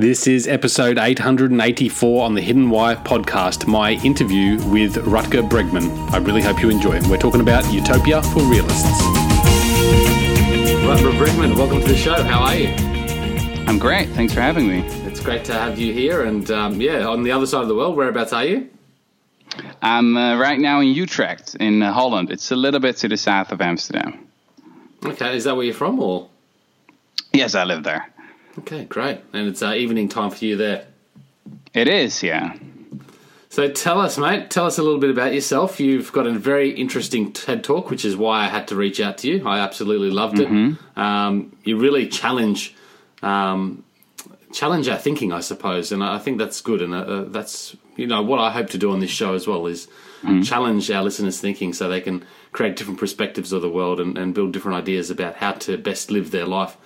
This is episode 884 on the Hidden Why podcast, my interview with Rutger Bregman. I really hope you enjoy it. We're talking about Utopia for Realists. Rutger Bregman, welcome to the show. How are you? I'm great. Thanks for having me. It's great to have you here. And um, yeah, on the other side of the world, whereabouts are you? I'm uh, right now in Utrecht in uh, Holland. It's a little bit to the south of Amsterdam. Okay, is that where you're from or? Yes, I live there. Okay, great. And it's uh, evening time for you there. It is, yeah. So tell us, mate, tell us a little bit about yourself. You've got a very interesting TED talk, which is why I had to reach out to you. I absolutely loved it. Mm-hmm. Um, you really challenge um, challenge our thinking, I suppose, and I think that's good. And uh, uh, that's you know what I hope to do on this show as well is mm-hmm. challenge our listeners' thinking so they can create different perspectives of the world and, and build different ideas about how to best live their life.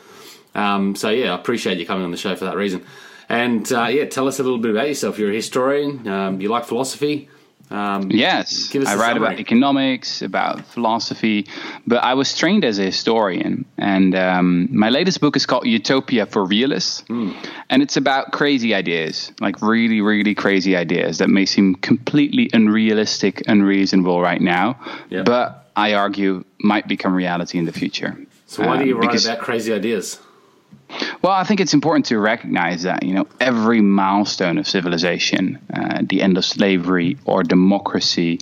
Um, so yeah, I appreciate you coming on the show for that reason. And uh, yeah, tell us a little bit about yourself. You're a historian. Um, you like philosophy. Um, yes, I write summary. about economics, about philosophy, but I was trained as a historian. And um, my latest book is called Utopia for Realists. Mm. And it's about crazy ideas, like really, really crazy ideas that may seem completely unrealistic, unreasonable right now, yep. but I argue might become reality in the future. So, why do you uh, write about crazy ideas? Well, I think it's important to recognize that you know every milestone of civilization, uh, the end of slavery or democracy,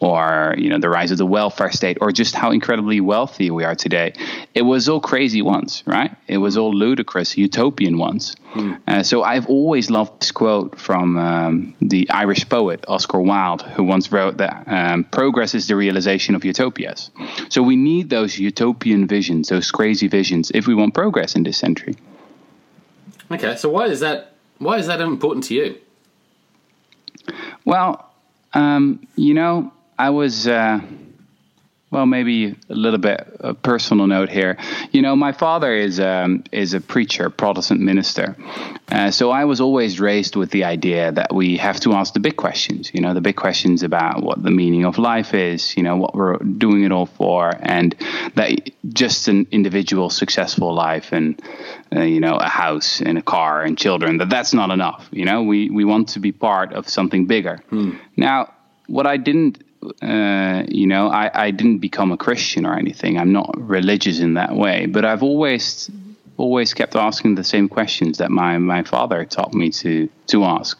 or you know the rise of the welfare state or just how incredibly wealthy we are today. It was all crazy once right? It was all ludicrous utopian once mm. uh, so i've always loved this quote from um, the irish poet oscar wilde who once wrote that um, progress is the realization of utopias. So we need those utopian visions those crazy visions if we want progress in this century. Okay so why is that why is that important to you? Well um, you know I was, uh, well, maybe a little bit a personal note here. You know, my father is um, is a preacher, Protestant minister, uh, so I was always raised with the idea that we have to ask the big questions. You know, the big questions about what the meaning of life is. You know, what we're doing it all for, and that just an individual successful life and uh, you know a house and a car and children that that's not enough. You know, we we want to be part of something bigger. Hmm. Now, what I didn't uh, you know, I, I didn't become a Christian or anything. I'm not religious in that way, but I've always always kept asking the same questions that my, my father taught me to to ask.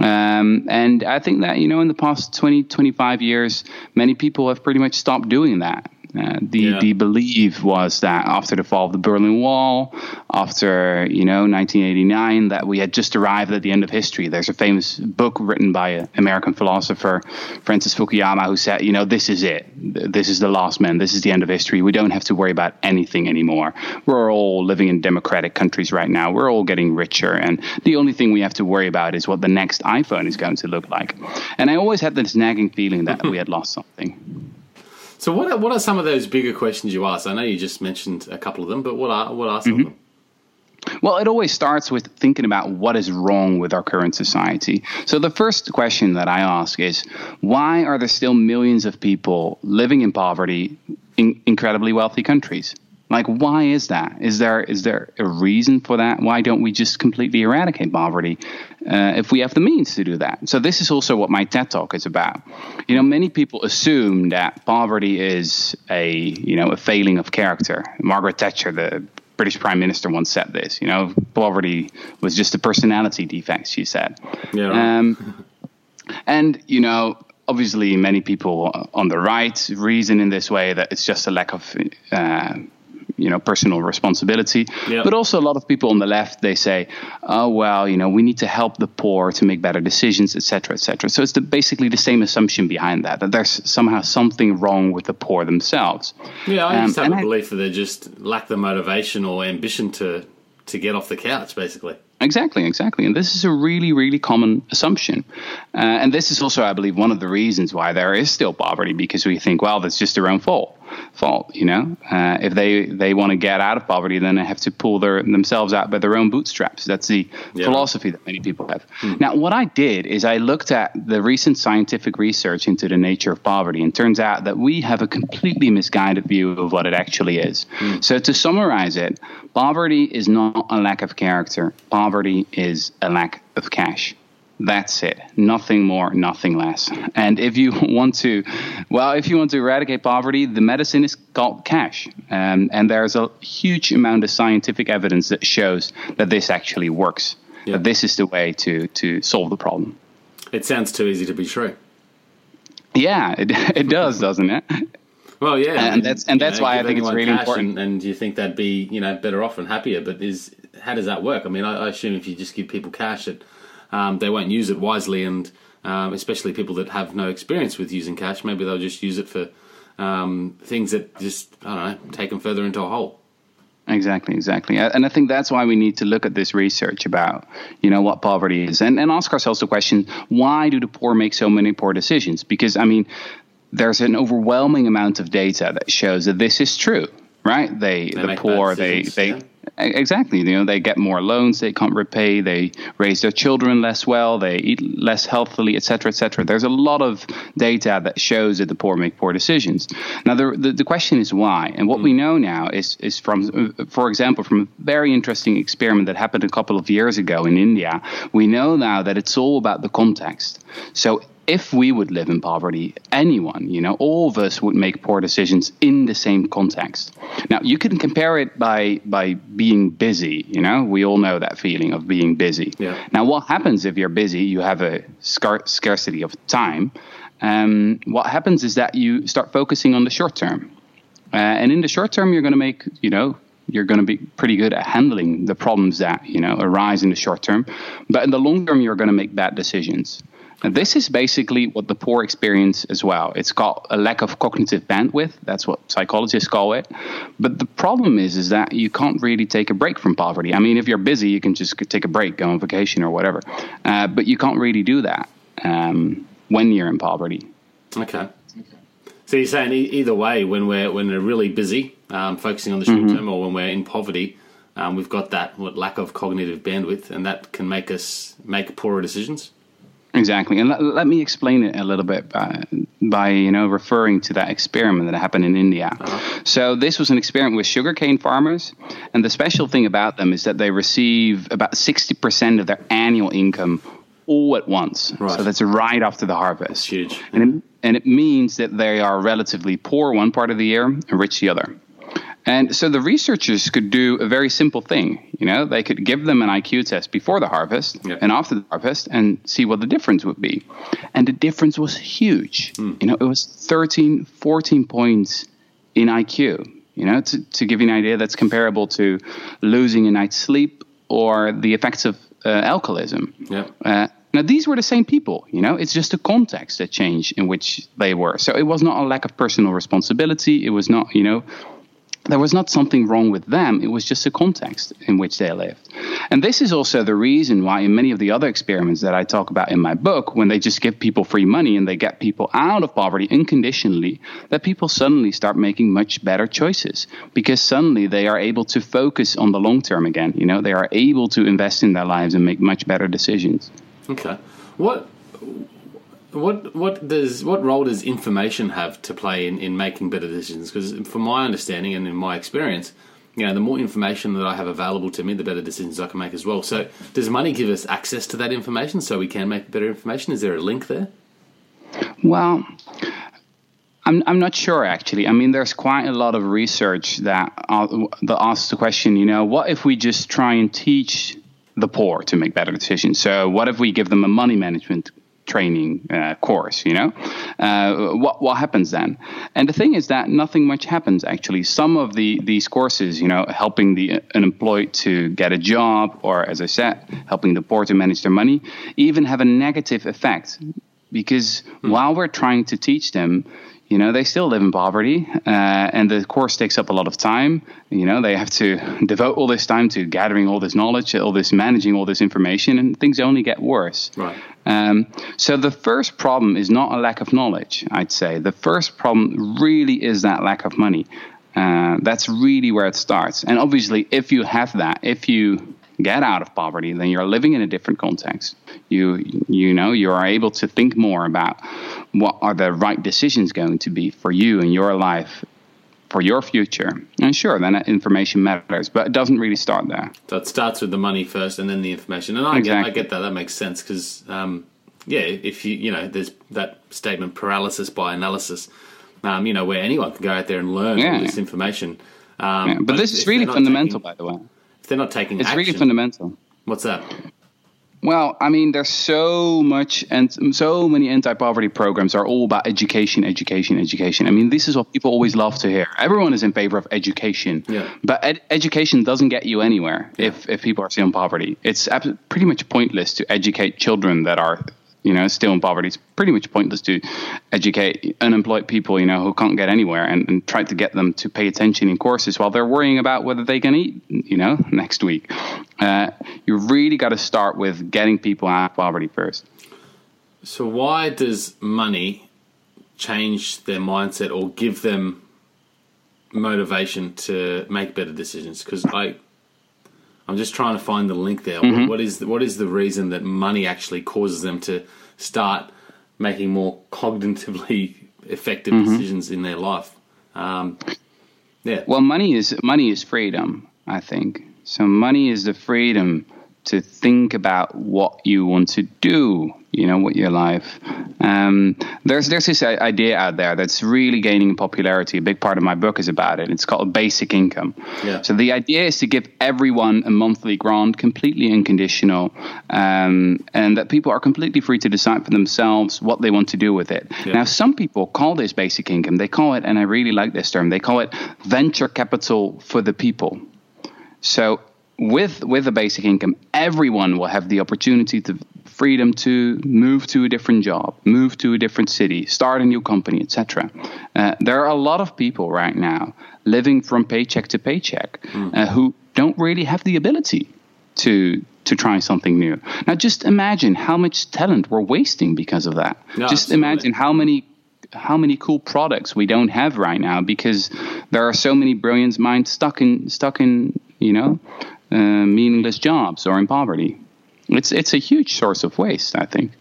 Um, and I think that, you know, in the past 20, 25 years, many people have pretty much stopped doing that. Uh, the yeah. the belief was that after the fall of the Berlin Wall, after you know 1989, that we had just arrived at the end of history. There's a famous book written by an American philosopher, Francis Fukuyama, who said, you know, this is it. This is the last man. This is the end of history. We don't have to worry about anything anymore. We're all living in democratic countries right now. We're all getting richer, and the only thing we have to worry about is what the next iPhone is going to look like. And I always had this nagging feeling that we had lost something. So what are, what are some of those bigger questions you ask? I know you just mentioned a couple of them, but what are what are some mm-hmm. of them? Well, it always starts with thinking about what is wrong with our current society. So, the first question that I ask is why are there still millions of people living in poverty in incredibly wealthy countries? Like, why is that? Is there is there a reason for that? Why don't we just completely eradicate poverty uh, if we have the means to do that? So this is also what my TED talk is about. You know, many people assume that poverty is a you know a failing of character. Margaret Thatcher, the British Prime Minister, once said this. You know, poverty was just a personality defect. She said. Yeah. Um, and you know, obviously many people on the right reason in this way that it's just a lack of uh, you know personal responsibility. Yep. But also a lot of people on the left they say, oh well, you know we need to help the poor to make better decisions, etc., etc. So it's the, basically the same assumption behind that that there's somehow something wrong with the poor themselves. Yeah, I just um, have a belief that they just lack the motivation or ambition to to get off the couch, basically. Exactly, exactly. And this is a really, really common assumption. Uh, and this is also, I believe, one of the reasons why there is still poverty because we think, well, that's just their own fault fault. You know, uh, if they they want to get out of poverty, then they have to pull their themselves out by their own bootstraps. That's the yeah. philosophy that many people have. Hmm. Now, what I did is I looked at the recent scientific research into the nature of poverty, and turns out that we have a completely misguided view of what it actually is. Hmm. So, to summarize it, poverty is not a lack of character. Poverty poverty is a lack of cash. That's it. Nothing more, nothing less. And if you want to, well, if you want to eradicate poverty, the medicine is called cash. Um, and there's a huge amount of scientific evidence that shows that this actually works. Yeah. That this is the way to, to solve the problem. It sounds too easy to be true. Yeah, it, it does, doesn't it? Well, yeah, and that's and that's know, why I think it's really important. And, and, you think they'd be you know better off and happier, but is how does that work? I mean, I, I assume if you just give people cash, that um, they won't use it wisely, and um, especially people that have no experience with using cash, maybe they'll just use it for um, things that just I don't know take them further into a hole. Exactly, exactly, and I think that's why we need to look at this research about you know what poverty is, and and ask ourselves the question: Why do the poor make so many poor decisions? Because I mean, there's an overwhelming amount of data that shows that this is true, right? They, they the poor they they yeah. Exactly. You know, they get more loans they can't repay. They raise their children less well. They eat less healthily, etc., etc. There's a lot of data that shows that the poor make poor decisions. Now, the the, the question is why. And what mm. we know now is is from, for example, from a very interesting experiment that happened a couple of years ago in India. We know now that it's all about the context. So if we would live in poverty, anyone, you know, all of us would make poor decisions in the same context. Now, you can compare it by by being busy, you know, we all know that feeling of being busy. Yeah. Now, what happens if you're busy? You have a scar- scarcity of time. Um, what happens is that you start focusing on the short term. Uh, and in the short term, you're going to make, you know, you're going to be pretty good at handling the problems that you know arise in the short term but in the long term you're going to make bad decisions and this is basically what the poor experience as well. It's called a lack of cognitive bandwidth. That's what psychologists call it. But the problem is, is that you can't really take a break from poverty. I mean, if you're busy, you can just take a break, go on vacation or whatever. Uh, but you can't really do that um, when you're in poverty. Okay. So you're saying either way, when we're when we're really busy, um, focusing on the short mm-hmm. term, or when we're in poverty, um, we've got that what, lack of cognitive bandwidth, and that can make us make poorer decisions. Exactly, and let, let, me explain it a little bit by, by, you know referring to that experiment that happened in India. Uh-huh. So this was an experiment with sugarcane farmers, and the special thing about them is that they receive about sixty percent of their annual income all at once. Right. So that's right after the harvest. That's huge, and it, and it means that they are relatively poor one part of the year and rich the other. And so the researchers could do a very simple thing. You know, they could give them an IQ test before the harvest and after the harvest and see what the difference would be. And the difference was huge. Mm. You know, it was 13, 14 points in IQ. You know, to, to give you an idea, that's comparable to losing a night's sleep or the effects of uh, alcoholism. Yeah. Uh, now, these were the same people, you know, it's just the context that changed in which they were. So it was not a lack of personal responsibility. It was not, you know, there was not something wrong with them, it was just the context in which they lived. And this is also the reason why, in many of the other experiments that I talk about in my book, when they just give people free money and they get people out of poverty unconditionally, that people suddenly start making much better choices because suddenly they are able to focus on the long term again. You know, they are able to invest in their lives and make much better decisions. Okay. What what what does what role does information have to play in, in making better decisions? Because from my understanding and in my experience, you know, the more information that I have available to me, the better decisions I can make as well. So, does money give us access to that information so we can make better information? Is there a link there? Well, I'm I'm not sure actually. I mean, there's quite a lot of research that uh, that asks the question. You know, what if we just try and teach the poor to make better decisions? So, what if we give them a money management training uh, course you know? Uh, what what happens then? And the thing is that nothing much happens actually. Some of the these courses you know helping the unemployed to get a job or as i said helping the poor to manage their money even have a negative effect. Because hmm. while we're trying to teach them you know they still live in poverty uh, and the course takes up a lot of time. You know they have to devote all this time to gathering all this knowledge all this managing all this information and things only get worse. Right. Um, so the first problem is not a lack of knowledge i'd say. The first problem really is that lack of money. Uh, that's really where it starts. And obviously if you have that if you get out of poverty, then you're living in a different context. You you know you are able to think more about what are the right decisions going to be for you and your life for your future. And sure, then information matters, but it doesn't really start there. So it starts with the money first, and then the information. And I exactly. get, I get that. That makes sense because, um, yeah, if you you know, there's that statement paralysis by analysis. Um, you know, where anyone can go out there and learn yeah. all this information. Um, yeah, but, but, this is really fundamental, taking, by the way. They're not taking, it's action, really fundamental. What's that? Well, I mean, there's so much and so many anti-poverty programs are all about education, education, education. I mean, this is what people always love to hear. Everyone is in favor of education, yeah. but ed- education doesn't get you anywhere yeah. if if people are still in poverty. It's pretty much pointless to educate children that are you know, still in poverty. It's pretty much pointless to educate unemployed people, you know, who can't get anywhere and, and try to get them to pay attention in courses while they're worrying about whether they can eat, you know, next week. Uh, you really got to start with getting people out of poverty first. So, why does money change their mindset or give them motivation to make better decisions? Because I, I'm just trying to find the link there. Mm-hmm. What is the, what is the reason that money actually causes them to start making more cognitively effective mm-hmm. decisions in their life? Um, yeah. Well, money is money is freedom. I think so. Money is the freedom to think about what you want to do you know, with your life. Um, there's there's this idea out there that's really gaining popularity. A big part of my book is about it. It's called basic income. Yeah. So the idea is to give everyone a monthly grant, completely unconditional, um, and that people are completely free to decide for themselves what they want to do with it. Yeah. Now, some people call this basic income. They call it, and I really like this term. They call it venture capital for the people. So with with a basic income, everyone will have the opportunity to freedom to move to a different job, move to a different city, start a new company, etc. Uh, there are a lot of people right now living from paycheck to paycheck mm. uh, who don't really have the ability to to try something new. Now, just imagine how much talent we're wasting because of that. No, just absolutely. imagine how many how many cool products we don't have right now because there are so many brilliant minds stuck in stuck in you know uh, meaningless jobs or in poverty. It's it's a huge source of waste, I think.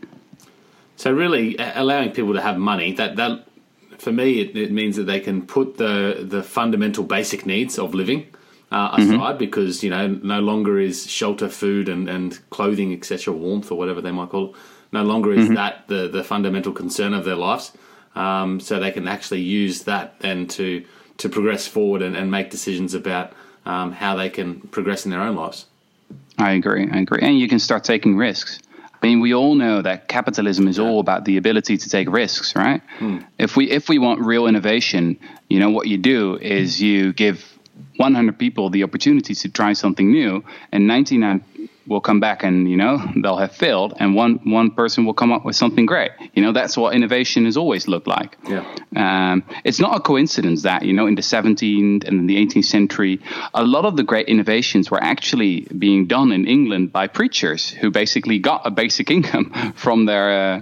So really, allowing people to have money that that for me it, it means that they can put the the fundamental basic needs of living uh, mm-hmm. aside mm-hmm. because you know no longer is shelter, food, and and clothing, etc., warmth or whatever they might call it. No longer is mm-hmm. that the the fundamental concern of their lives. Um, so they can actually use that then to to progress forward and, and make decisions about um, how they can progress in their own lives. I agree. I agree. And you can start taking risks. I mean, we all know that capitalism is all about the ability to take risks, right? Hmm. If we if we want real innovation, you know what you do is you give 100 people the opportunity to try something new, and 99 will come back and you know they'll have failed and one one person will come up with something great. You know that's what innovation has always looked like. Yeah. Um, it's not a coincidence that you know in the 17th and the 18th century a lot of the great innovations were actually being done in england by preachers who basically got a basic income from their uh,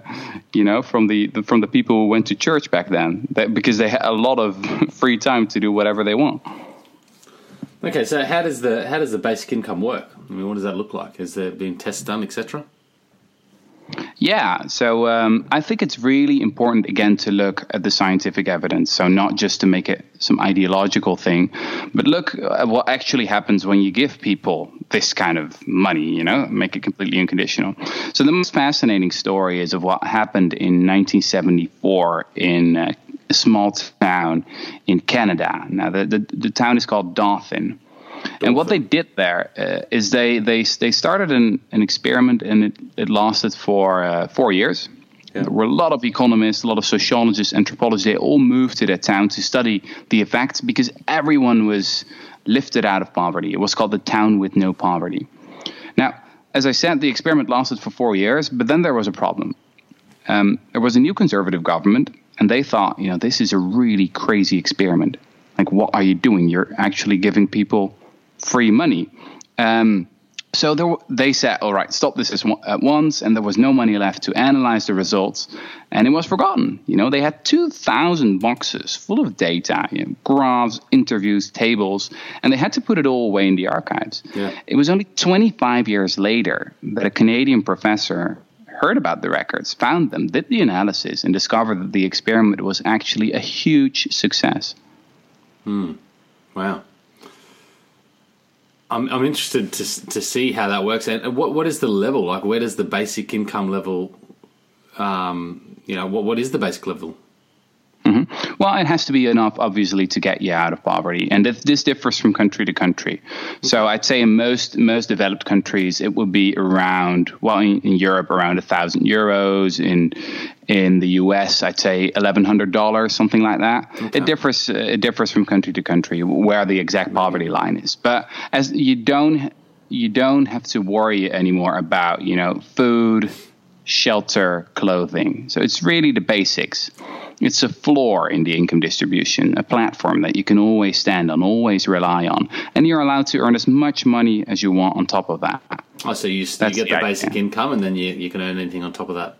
you know from the, the, from the people who went to church back then that, because they had a lot of free time to do whatever they want. Okay, so how does the how does the basic income work? I mean, what does that look like? Has there been tests done, etc.? Yeah, so um, I think it's really important again to look at the scientific evidence. So not just to make it some ideological thing, but look at what actually happens when you give people this kind of money. You know, make it completely unconditional. So the most fascinating story is of what happened in 1974 in a small town in Canada. Now, the, the, the town is called Dauphin. And what they did there uh, is they, they, they started an, an experiment and it, it lasted for uh, four years. Yeah. There were a lot of economists, a lot of sociologists, anthropologists. They all moved to that town to study the effects because everyone was lifted out of poverty. It was called the town with no poverty. Now, as I said, the experiment lasted for four years, but then there was a problem. Um, there was a new conservative government and they thought, you know, this is a really crazy experiment. Like, what are you doing? You're actually giving people free money. Um, so there, they said, all right, stop this at once. And there was no money left to analyze the results. And it was forgotten. You know, they had 2,000 boxes full of data, you know, graphs, interviews, tables, and they had to put it all away in the archives. Yeah. It was only 25 years later that a Canadian professor heard about the records, found them, did the analysis, and discovered that the experiment was actually a huge success. Hmm. Wow. I'm, I'm interested to to see how that works. And what what is the level like? Where does the basic income level? Um, you know, what what is the basic level? Well, it has to be enough, obviously, to get you out of poverty, and this, this differs from country to country. So, I'd say in most most developed countries, it would be around well, in, in Europe, around a thousand euros. In in the US, I'd say eleven hundred dollars, something like that. Okay. It differs. Uh, it differs from country to country where the exact poverty line is. But as you don't you don't have to worry anymore about you know food, shelter, clothing. So it's really the basics. It's a floor in the income distribution, a platform that you can always stand on, always rely on, and you're allowed to earn as much money as you want on top of that. Oh, so you, you get the, the basic income, and then you, you can earn anything on top of that.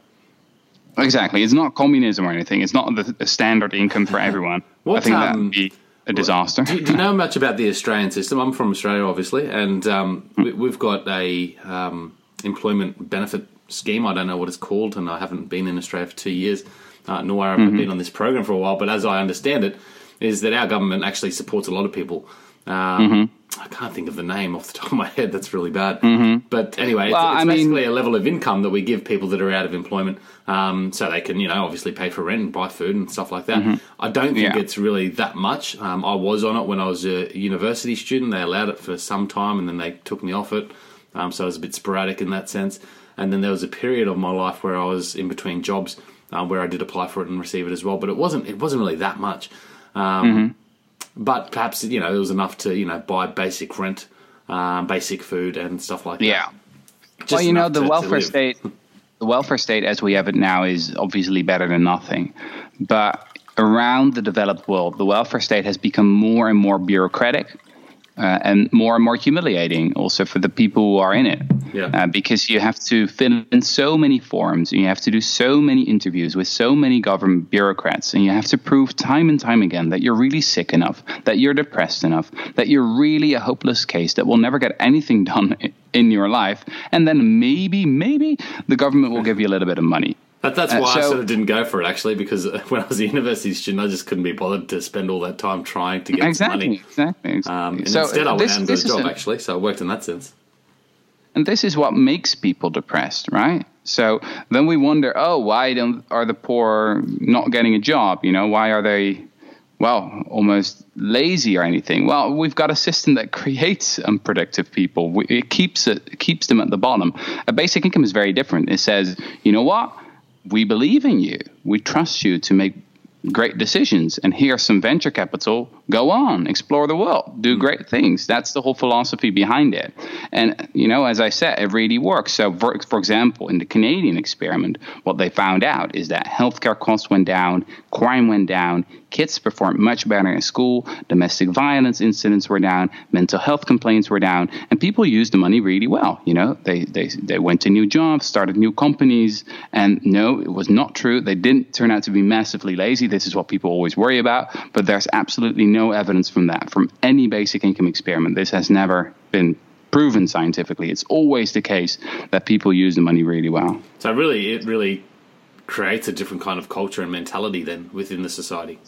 Exactly. It's not communism or anything. It's not the, standard income for everyone. what, I think um, that would be a disaster. Do, do, you know much about the Australian system? I'm from Australia, obviously, and um, we, have got a um, employment benefit scheme. I don't know what it's called, and I haven't been in Australia for two years uh, nor have mm-hmm. been on this program for a while. But as I understand it, is that our government actually supports a lot of people. Um, mm-hmm. I can't think of the name off the top of my head. That's really bad. Mm-hmm. But anyway, well, it's, it's basically mean, a level of income that we give people that are out of employment, um, so they can, you know, obviously pay for rent and buy food and stuff like that. Mm-hmm. I don't think yeah. it's really that much. Um, I was on it when I was a university student. They allowed it for some time, and then they took me off it. Um, so it was a bit sporadic in that sense. And then there was a period of my life where I was in between jobs um, where I did apply for it and receive it as well. But it wasn't it wasn't really that much. Um, mm-hmm. But perhaps you know it was enough to you know buy basic rent, um, basic food, and stuff like that. Yeah. Just well, you know the to, welfare to state, the welfare state as we have it now is obviously better than nothing, but around the developed world, the welfare state has become more and more bureaucratic uh, and more and more humiliating also for the people who are in it. Yeah. Uh, because you have to fill in so many forms and you have to do so many interviews with so many government bureaucrats and you have to prove time and time again that you're really sick enough, that you're depressed enough, that you're really a hopeless case that will never get anything done in your life. And then maybe, maybe the government will give you a little bit of money. But that's uh, why uh, so, I sort of didn't go for it actually, because when I was a university student, I just couldn't be bothered to spend all that time trying to get exactly, money. Exactly, exactly. Um, and so instead, I went this, out and got a job a, actually, so it worked in that sense. And this is what makes people depressed, right? So then we wonder, oh, why don't are the poor not getting a job? You know, why are they, well, almost lazy or anything? Well, we've got a system that creates unproductive people. It keeps it, it keeps them at the bottom. A basic income is very different. It says, you know what? We believe in you. We trust you to make great decisions. And here's some venture capital. Go on, explore the world, do hmm. great things. That's the whole philosophy behind it. And, you know, as I said, it really works. So, for, for example, in the Canadian experiment, what they found out is that healthcare costs went down, crime went down, kids performed much better in school, domestic violence incidents were down, mental health complaints were down, and people used the money really well. You know, they, they, they went to new jobs, started new companies, and no, it was not true. They didn't turn out to be massively lazy. This is what people always worry about, but there's absolutely no evidence from that, from any basic income experiment. This has never been proven scientifically. It's always the case that people use the money really well. So really, it really creates a different kind of culture and mentality then within the society.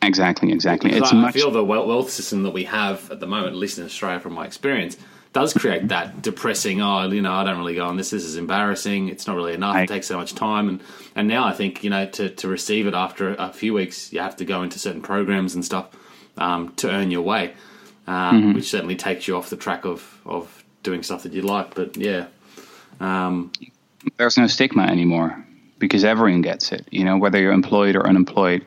Exactly, exactly. Because it's I, much... I feel the wealth system that we have at the moment, at least in Australia, from my experience, does create that depressing. Oh, you know, I don't really go on this. This is embarrassing. It's not really enough. It takes so much time, and and now I think you know to to receive it after a few weeks, you have to go into certain programs and stuff um, to earn your way, um, mm-hmm. which certainly takes you off the track of of doing stuff that you like. But yeah, um, there's no stigma anymore because everyone gets it. You know, whether you're employed or unemployed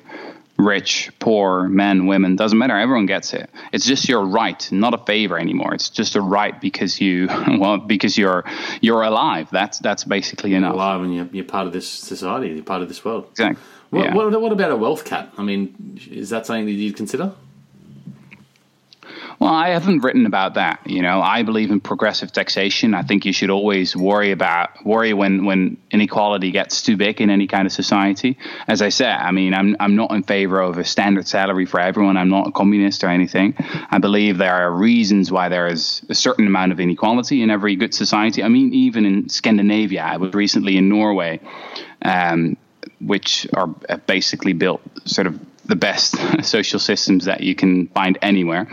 rich, poor, men, women, doesn't matter. Everyone gets it. It's just your right, not a favor anymore. It's just a right because you, well, because you're you're alive. That's that's basically enough. You're alive and you're, you're part of this society. You're part of this world. Exactly. What, yeah. what, what about a wealth cap? I mean, is that something that you'd consider? Well, I haven't written about that. You know, I believe in progressive taxation. I think you should always worry about worry when when inequality gets too big in any kind of society. As I said, I mean, I'm I'm not in favor of a standard salary for everyone. I'm not a communist or anything. I believe there are reasons why there is a certain amount of inequality in every good society. I mean, even in Scandinavia, I was recently in Norway. Um, which are basically built sort of the best social systems that you can find anywhere.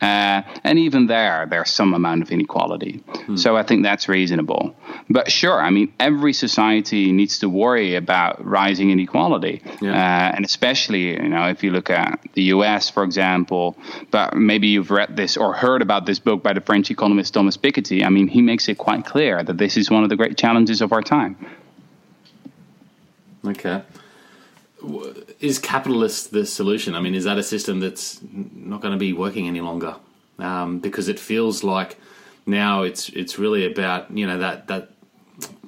Uh, and even there, there's some amount of inequality. Hmm. So I think that's reasonable. But sure, I mean, every society needs to worry about rising inequality. Yeah. Uh, and especially, you know, if you look at the US, for example, but maybe you've read this or heard about this book by the French economist Thomas Piketty. I mean, he makes it quite clear that this is one of the great challenges of our time. Okay is capitalist the solution? I mean, is that a system that's not going to be working any longer? Um, because it feels like now it's it's really about you know that that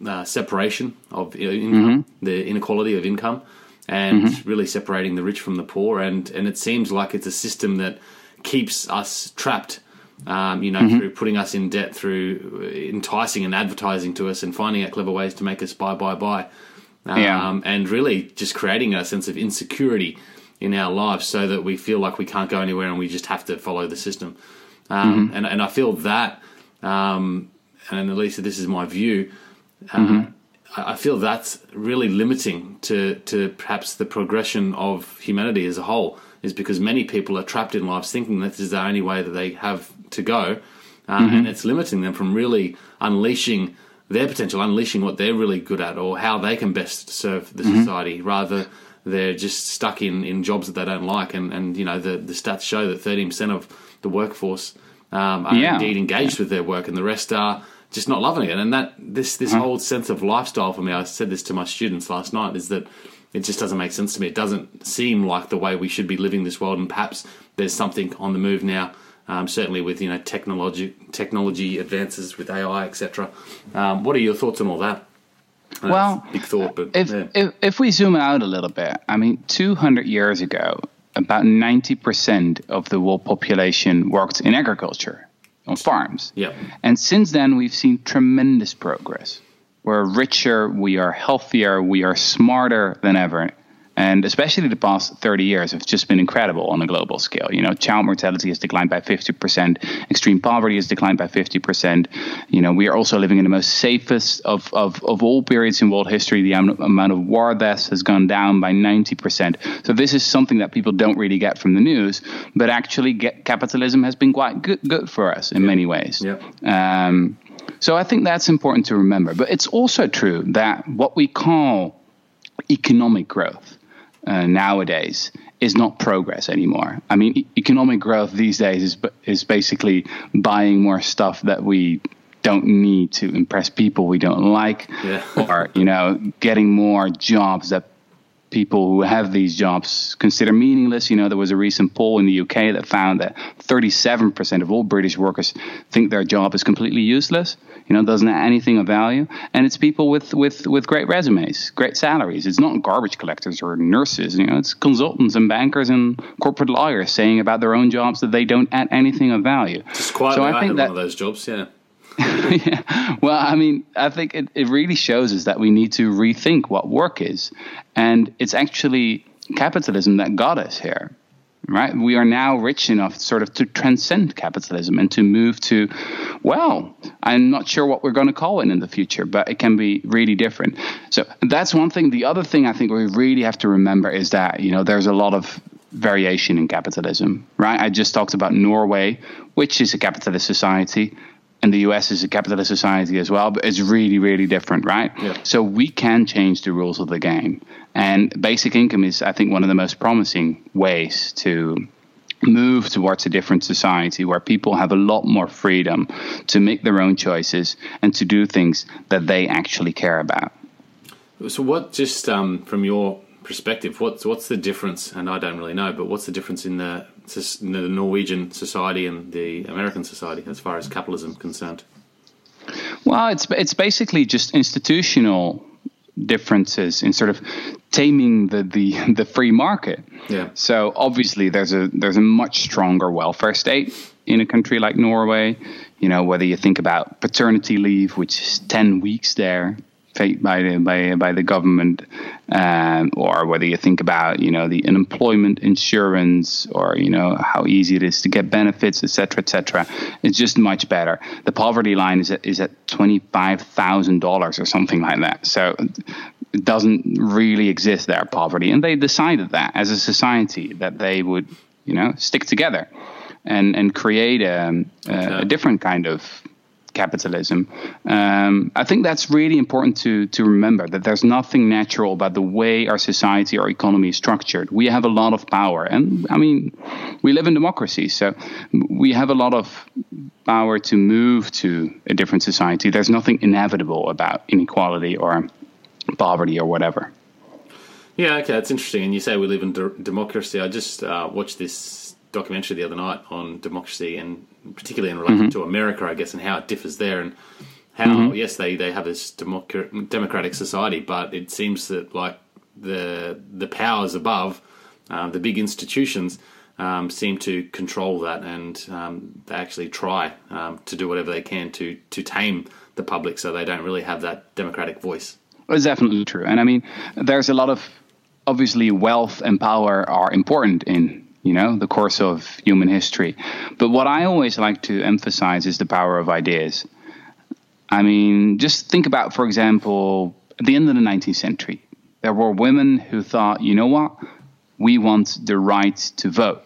uh, separation of income, mm-hmm. the inequality of income, and mm-hmm. really separating the rich from the poor. And and it seems like it's a system that keeps us trapped. Um, you know, mm-hmm. through putting us in debt, through enticing and advertising to us, and finding out clever ways to make us buy, buy, buy um, yeah. and really just creating a sense of insecurity in our lives so that we feel like we can't go anywhere and we just have to follow the system. Um, mm-hmm. and, and I feel that, um, and at least this is my view, uh, mm-hmm. I feel that's really limiting to, to perhaps the progression of humanity as a whole, is because many people are trapped in lives thinking that this is the only way that they have to go. Uh, mm-hmm. And it's limiting them from really unleashing their potential, unleashing what they're really good at or how they can best serve the mm-hmm. society rather they're just stuck in, in jobs that they don't like and, and you know the, the stats show that 13% of the workforce um, are yeah. indeed engaged with their work and the rest are just not loving it and that this this mm-hmm. whole sense of lifestyle for me I said this to my students last night is that it just doesn't make sense to me it doesn't seem like the way we should be living this world and perhaps there's something on the move now um, certainly with you know technology technology advances with AI, etc. Um, what are your thoughts on all that? well, big thought, but if, yeah. if if we zoom out a little bit, I mean, 200 years ago, about 90% of the world population worked in agriculture on farms. Yeah. And since then, we've seen tremendous progress. We're richer, we are healthier, we are smarter than ever. And especially the past 30 years have just been incredible on a global scale. You know, child mortality has declined by 50%, extreme poverty has declined by 50%. You know, we are also living in the most safest of, of, of all periods in world history. The amount of war deaths has gone down by 90%. So this is something that people don't really get from the news, but actually get, capitalism has been quite good, good for us in many ways. Yeah. Um, so I think that's important to remember. But it's also true that what we call economic growth uh, nowadays is not progress anymore. I mean, e- economic growth these days is is basically buying more stuff that we don't need to impress people we don't like, yeah. or you know, getting more jobs that people who have these jobs consider meaningless. You know, there was a recent poll in the UK that found that 37% of all British workers think their job is completely useless you know, doesn't add anything of value. And it's people with, with, with great resumes, great salaries. It's not garbage collectors or nurses, you know, it's consultants and bankers and corporate lawyers saying about their own jobs that they don't add anything of value. Just quietly, so I, I think that, one of those jobs, yeah. yeah. Well, I mean, I think it, it really shows us that we need to rethink what work is. And it's actually capitalism that got us here right? We are now rich enough sort of to transcend capitalism and to move to, well, I'm not sure what we're going to call it in the future, but it can be really different. So that's one thing. The other thing I think we really have to remember is that, you know, there's a lot of variation in capitalism, right? I just talked about Norway, which is a capitalist society and the US is a capitalist society as well, but it's really, really different, right? Yeah. So we can change the rules of the game. And basic income is, I think, one of the most promising ways to move towards a different society where people have a lot more freedom to make their own choices and to do things that they actually care about. So, what, just um, from your perspective, what's what's the difference? And I don't really know, but what's the difference in the the Norwegian society and the American society as far as capitalism concerned? Well, it's it's basically just institutional differences in sort of taming the, the, the free market. Yeah. So obviously there's a there's a much stronger welfare state in a country like Norway. You know, whether you think about paternity leave, which is ten weeks there, paid by the by by the government, um, or whether you think about you know the unemployment insurance, or you know how easy it is to get benefits, etc., etc. It's just much better. The poverty line is at, is at twenty five thousand dollars or something like that. So it doesn't really exist there, poverty. And they decided that as a society that they would, you know, stick together and, and create a, a, a different kind of capitalism. Um, I think that's really important to to remember that there's nothing natural about the way our society, our economy is structured. We have a lot of power, and I mean, we live in democracy, so we have a lot of power to move to a different society. There's nothing inevitable about inequality or poverty or whatever. Yeah, okay, that's interesting. And you say we live in de- democracy. I just uh, watched this documentary the other night on democracy and particularly in relation mm-hmm. to America, I guess, and how it differs there and how, mm-hmm. yes, they, they have this democ- democratic society, but it seems that like the the powers above, uh, the big institutions, um, seem to control that, and um, they actually try um, to do whatever they can to to tame the public, so they don't really have that democratic voice. It's definitely true. And I mean, there's a lot of obviously wealth and power are important in you know the course of human history. But what i always like to emphasize is the power of ideas. I mean just think about for example at the end of the 19th century. There were women who thought you know what? We want the right to vote.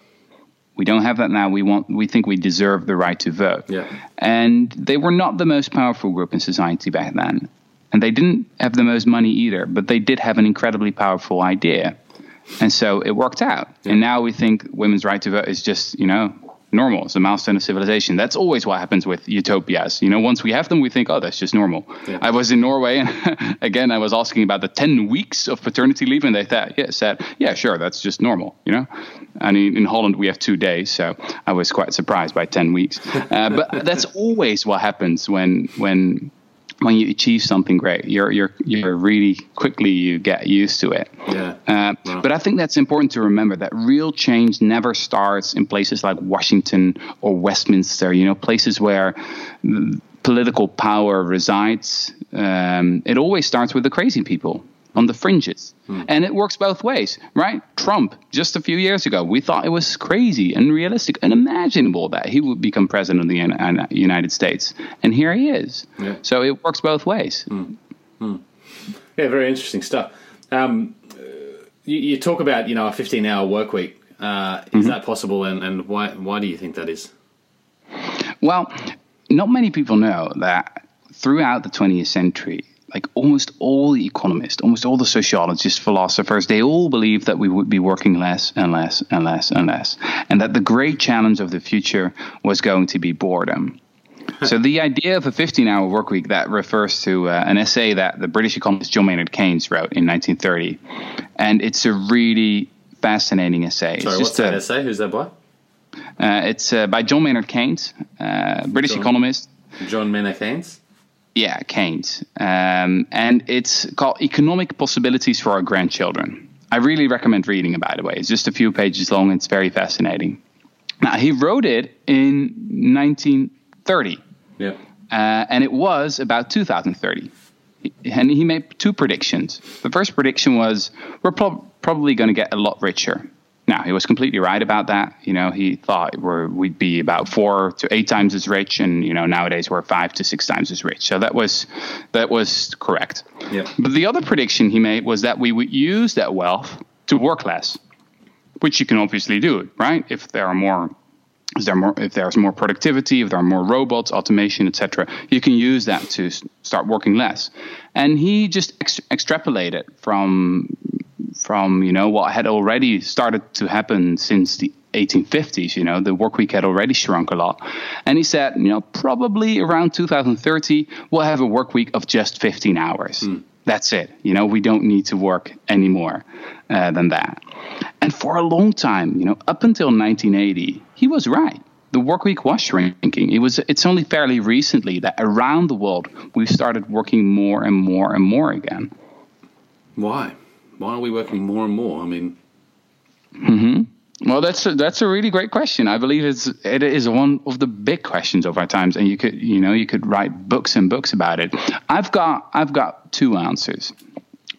We don't have that now. We want we think we deserve the right to vote. Yeah. and they were not the most powerful group in society back then. And they didn't have the most money either, but they did have an incredibly powerful idea. And so it worked out. Yeah. And now we think women's right to vote is just, you know, normal. It's a milestone of civilization. That's always what happens with utopias. You know, once we have them, we think, oh, that's just normal. Yeah. I was in Norway, and again, I was asking about the 10 weeks of paternity leave, and they thought, yeah, said, yeah, sure, that's just normal, you know? And in, in Holland, we have two days, so I was quite surprised by 10 weeks. Uh, but that's always what happens when, when when you achieve something great, you're you're you're really quickly you get used to it. Yeah. Uh, wow. But I think that's important to remember that real change never starts in places like Washington or Westminster. You know, places where political power resides. Um, it always starts with the crazy people on the fringes. Hmm. And it works both ways, right? Trump, just a few years ago, we thought it was crazy, and unrealistic, and unimaginable that he would become president of the United States. And here he is. Yeah. So it works both ways. Hmm. Hmm. Yeah, very interesting stuff. Um, you, you, talk about, you know, a 15 hour work week. Uh, is mm-hmm. that possible? And, and why, why do you think that is? Well, not many people know that throughout the 20th century, like almost all the economists, almost all the sociologists, philosophers, they all believe that we would be working less and less and less and less, and that the great challenge of the future was going to be boredom. so the idea of a 15-hour work week that refers to uh, an essay that the British economist John Maynard Keynes wrote in 1930, and it's a really fascinating essay. Sorry, what's that a, essay? Who's that by? Uh, it's uh, by John Maynard Keynes, uh, British John, economist. John Maynard Keynes. Yeah, Keynes. Um, and it's called Economic Possibilities for Our Grandchildren. I really recommend reading it, by the way. It's just a few pages long. It's very fascinating. Now, he wrote it in 1930. Yeah. Uh, and it was about 2030. And he made two predictions. The first prediction was we're pro- probably going to get a lot richer. Now he was completely right about that. You know, he thought we we'd be about four to eight times as rich, and you know nowadays we're five to six times as rich. So that was that was correct. Yeah. But the other prediction he made was that we would use that wealth to work less, which you can obviously do, right? If there are more is there more if there's more productivity if there are more robots automation etc you can use that to start working less and he just ex- extrapolated from from you know what had already started to happen since the 1850s. You know, the work week had already shrunk a lot, and he said, you know, probably around 2030 we'll have a work week of just 15 hours. Mm. That's it. You know, we don't need to work any more uh, than that. And for a long time, you know, up until 1980, he was right. The work week was shrinking. It was. It's only fairly recently that around the world we've started working more and more and more again. Why? Why are we working more and more? I mean, hmm well, that's a, that's a really great question. I believe it's it is one of the big questions of our times, and you could you know you could write books and books about it. I've got I've got two answers.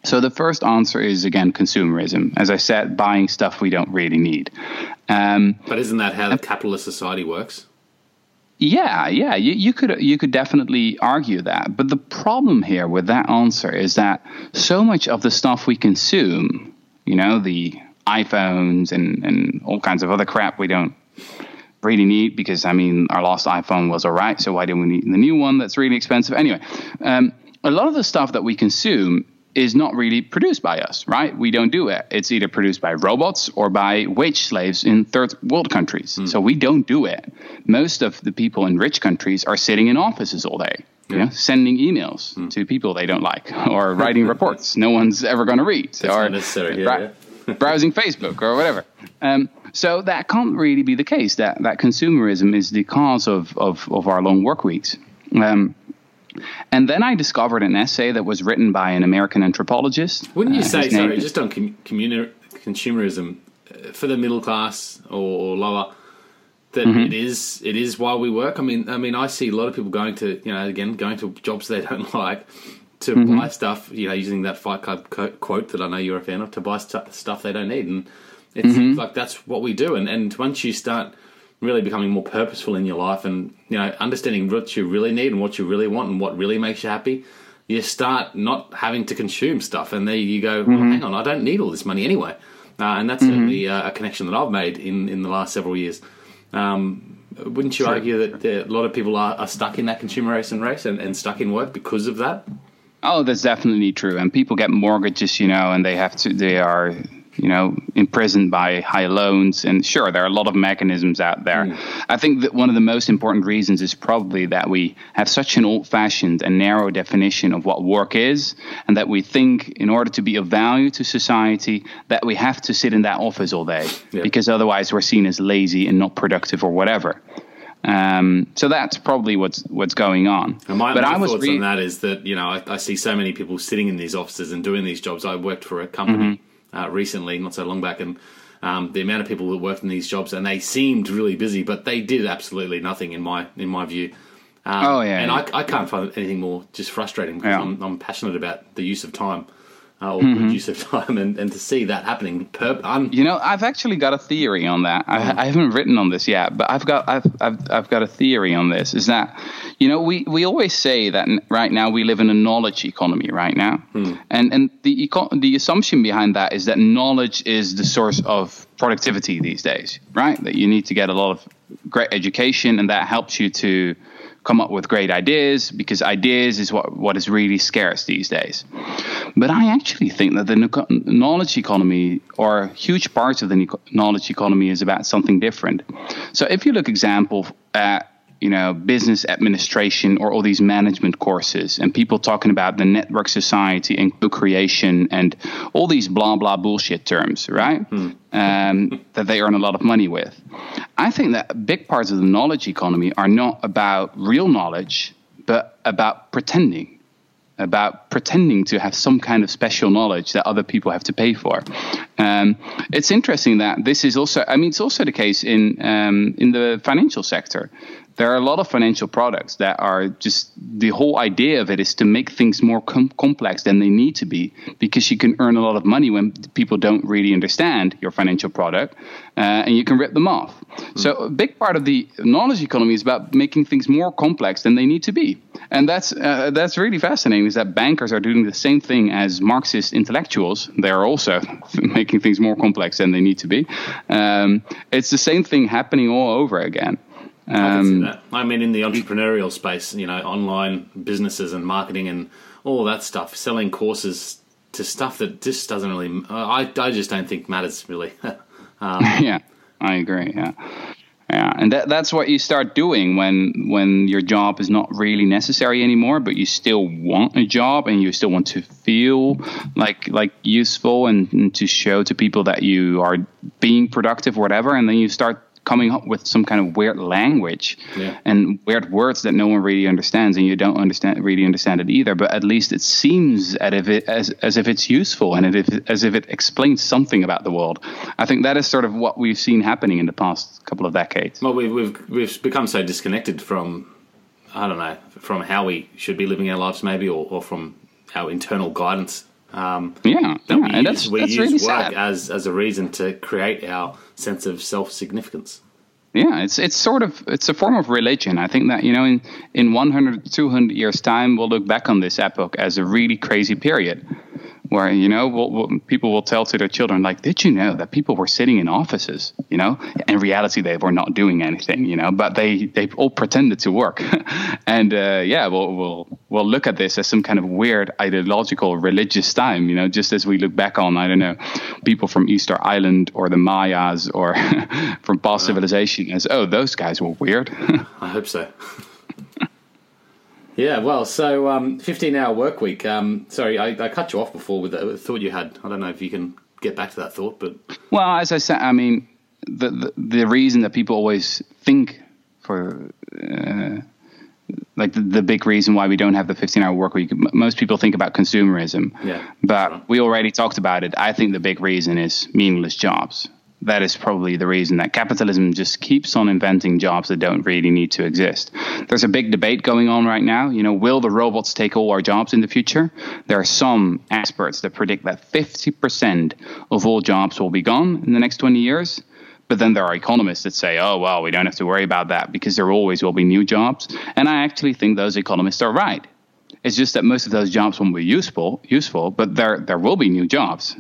So the first answer is again consumerism. As I said, buying stuff we don't really need. Um, but isn't that how the capitalist society works? Yeah, yeah, you, you could you could definitely argue that, but the problem here with that answer is that so much of the stuff we consume, you know, the iPhones and and all kinds of other crap we don't really need because I mean our last iPhone was alright, so why do we need the new one that's really expensive? Anyway, um, a lot of the stuff that we consume is not really produced by us, right? We don't do it. It's either produced by robots or by wage slaves in third world countries. Mm. So we don't do it. Most of the people in rich countries are sitting in offices all day, yeah. you know, sending emails mm. to people they don't like or writing reports no one's ever going to read. That's or necessary. Yeah, yeah. browsing Facebook or whatever. Um, so that can't really be the case. That that consumerism is the cause of of, of our long work weeks. Um, and then I discovered an essay that was written by an American anthropologist. Wouldn't you uh, say, sorry, just on com- communi- consumerism uh, for the middle class or, or lower, that mm-hmm. it is it is why we work. I mean, I mean, I see a lot of people going to you know again going to jobs they don't like to mm-hmm. buy stuff. You know, using that Fight Club quote that I know you're a fan of to buy st- stuff they don't need, and it's mm-hmm. like that's what we do. And and once you start really becoming more purposeful in your life and you know understanding what you really need and what you really want and what really makes you happy you start not having to consume stuff and there you go mm-hmm. hang on i don't need all this money anyway uh, and that's mm-hmm. certainly uh, a connection that i've made in, in the last several years um, wouldn't you argue that a lot of people are, are stuck in that consumerism race and, and stuck in work because of that Oh, that's definitely true. And people get mortgages, you know, and they have to, they are you know, imprisoned by high loans. And sure, there are a lot of mechanisms out there. Mm. I think that one of the most important reasons is probably that we have such an old fashioned and narrow definition of what work is, and that we think in order to be of value to society, that we have to sit in that office all day, yeah. because otherwise we're seen as lazy and not productive or whatever. Um, so that's probably what's what's going on. And my, but my I was thoughts re- on that is that you know I, I, see so many people sitting in these offices and doing these jobs. I worked for a company. Uh, recently, not so long back, and um, the amount of people that worked in these jobs, and they seemed really busy, but they did absolutely nothing in my in my view. Um, oh yeah, and yeah. I, I can't find anything more just frustrating because yeah. I'm, I'm passionate about the use of time or mm-hmm. use of time, and, and to see that happening. Per, you know, I've actually got a theory on that. I, mm. I, haven't written on this yet, but I've got I've, I've I've got a theory on this. Is that you know we, we always say that right now we live in a knowledge economy right now, mm. and and the the assumption behind that is that knowledge is the source of productivity these days, right? That you need to get a lot of great education, and that helps you to come up with great ideas because ideas is what, what is really scarce these days. But I actually think that the knowledge economy or huge parts of the knowledge economy is about something different. So if you look example at you know, business administration or all these management courses and people talking about the network society and co-creation and all these blah blah bullshit terms, right? Mm. Um, that they earn a lot of money with. I think that big parts of the knowledge economy are not about real knowledge, but about pretending about pretending to have some kind of special knowledge that other people have to pay for. Um, it's interesting that this is also, I mean, it's also the case in um, in the financial sector there are a lot of financial products that are just the whole idea of it is to make things more com- complex than they need to be because you can earn a lot of money when people don't really understand your financial product uh, and you can rip them off. Mm. So a big part of the knowledge economy is about making things more complex than they need to be. And that's uh, that's really fascinating is that bankers are doing the same thing as Marxist intellectuals. They are also making things more complex than they need to be. Um, it's the same thing happening all over again. Um, I, I, mean, in the entrepreneurial space, you know, online businesses and marketing and all that stuff, selling courses to stuff that just doesn't really. I, I just don't think matters really. um, yeah, I agree. Yeah. Yeah, and that, that's what you start doing when when your job is not really necessary anymore, but you still want a job and you still want to feel like like useful and, and to show to people that you are being productive, whatever. And then you start coming up with some kind of weird language yeah. and weird words that no one really understands, and you don't understand really understand it either. But at least it seems as if it as, as if it's useful and if, as if it explains something about the world. I think that is sort of what we've seen happening in the past couple of decades. Well, we've we've, we've become so disconnected from I don't know from how we should be living our lives, maybe, or, or from our internal guidance um, yeah, that yeah, we use, we that's use really work sad. as as a reason to create our sense of self significance. yeah, it's it's sort of it's a form of religion. I think that you know in in 100 200 years time we'll look back on this epoch as a really crazy period where you know we'll, we'll, people will tell to their children like did you know that people were sitting in offices you know? In reality they were not doing anything you know but they they all pretended to work. And uh, yeah we'll, we'll we'll look at this as some kind of weird ideological religious time you know just as we look back on i don't know people from easter island or the mayas or from past civilization as oh those guys were weird. I hope so yeah, well, so um, 15 hour work week. Um, sorry, I, I, cut you off before with the thought you had. I don't know if you can get back to that thought, but. Well, as I said, I mean, the, the, the reason that people always think for. Uh, like the, the, big reason why we don't have the 15 hour work week most people think about consumerism yeah but we already talked about it i think the big reason is meaningless jobs that is probably the reason that capitalism just keeps on inventing jobs that don't really need to exist. There's a big debate going on right now. You know, will the robots take all our jobs in the future? There are some experts that predict that 50% of all jobs will be gone in the next 20 years. But then there are economists that say, oh, well, we don't have to worry about that because there always will be new jobs. And I actually think those economists are right. It's just that most of those jobs won't be useful, useful, but there there will be new jobs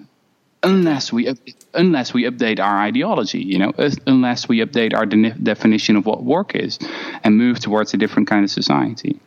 unless we unless we update our ideology, you know, unless we update our de- definition of what work is and move towards a different kind of society.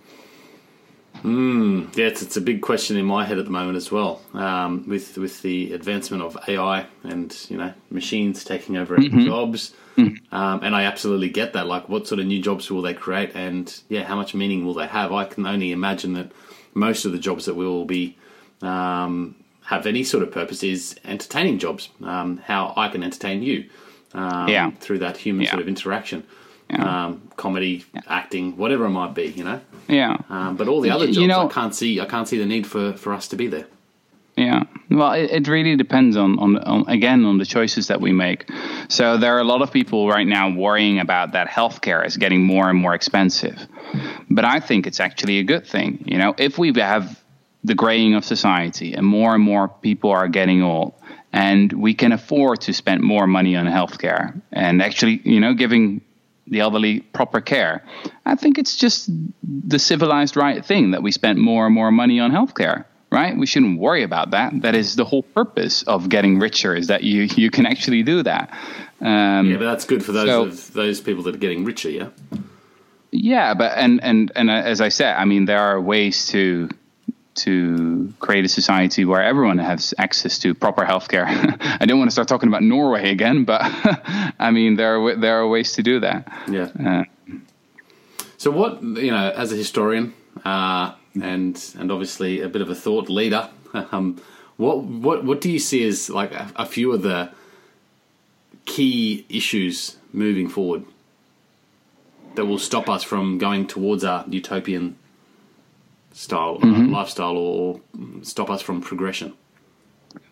Mm, yeah, it's, it's a big question in my head at the moment as well. Um, with with the advancement of AI and you know machines taking over mm-hmm. jobs, mm-hmm. Um, and I absolutely get that. Like, what sort of new jobs will they create, and yeah, how much meaning will they have? I can only imagine that most of the jobs that we will be um, have any sort of purpose is entertaining jobs. Um, how I can entertain you um, yeah. through that human yeah. sort of interaction. Yeah. Um, comedy, yeah. acting, whatever it might be, you know. Yeah. Um, but all the other jobs, you know, I can't see. I can't see the need for, for us to be there. Yeah. Well, it, it really depends on, on, on, again, on the choices that we make. So there are a lot of people right now worrying about that healthcare is getting more and more expensive. But I think it's actually a good thing. You know, if we have the graying of society, and more and more people are getting old. And we can afford to spend more money on healthcare and actually, you know, giving the elderly proper care. I think it's just the civilized right thing that we spend more and more money on healthcare. Right? We shouldn't worry about that. That is the whole purpose of getting richer is that you you can actually do that. Um, yeah, but that's good for those so, of those people that are getting richer. Yeah. Yeah, but and and and as I said, I mean, there are ways to to create a society where everyone has access to proper healthcare. I don't want to start talking about Norway again, but I mean there are there are ways to do that. Yeah. Uh, so what you know, as a historian, uh, and and obviously a bit of a thought leader, um, what what what do you see as like a, a few of the key issues moving forward that will stop us from going towards our utopian style uh, mm-hmm. lifestyle or stop us from progression?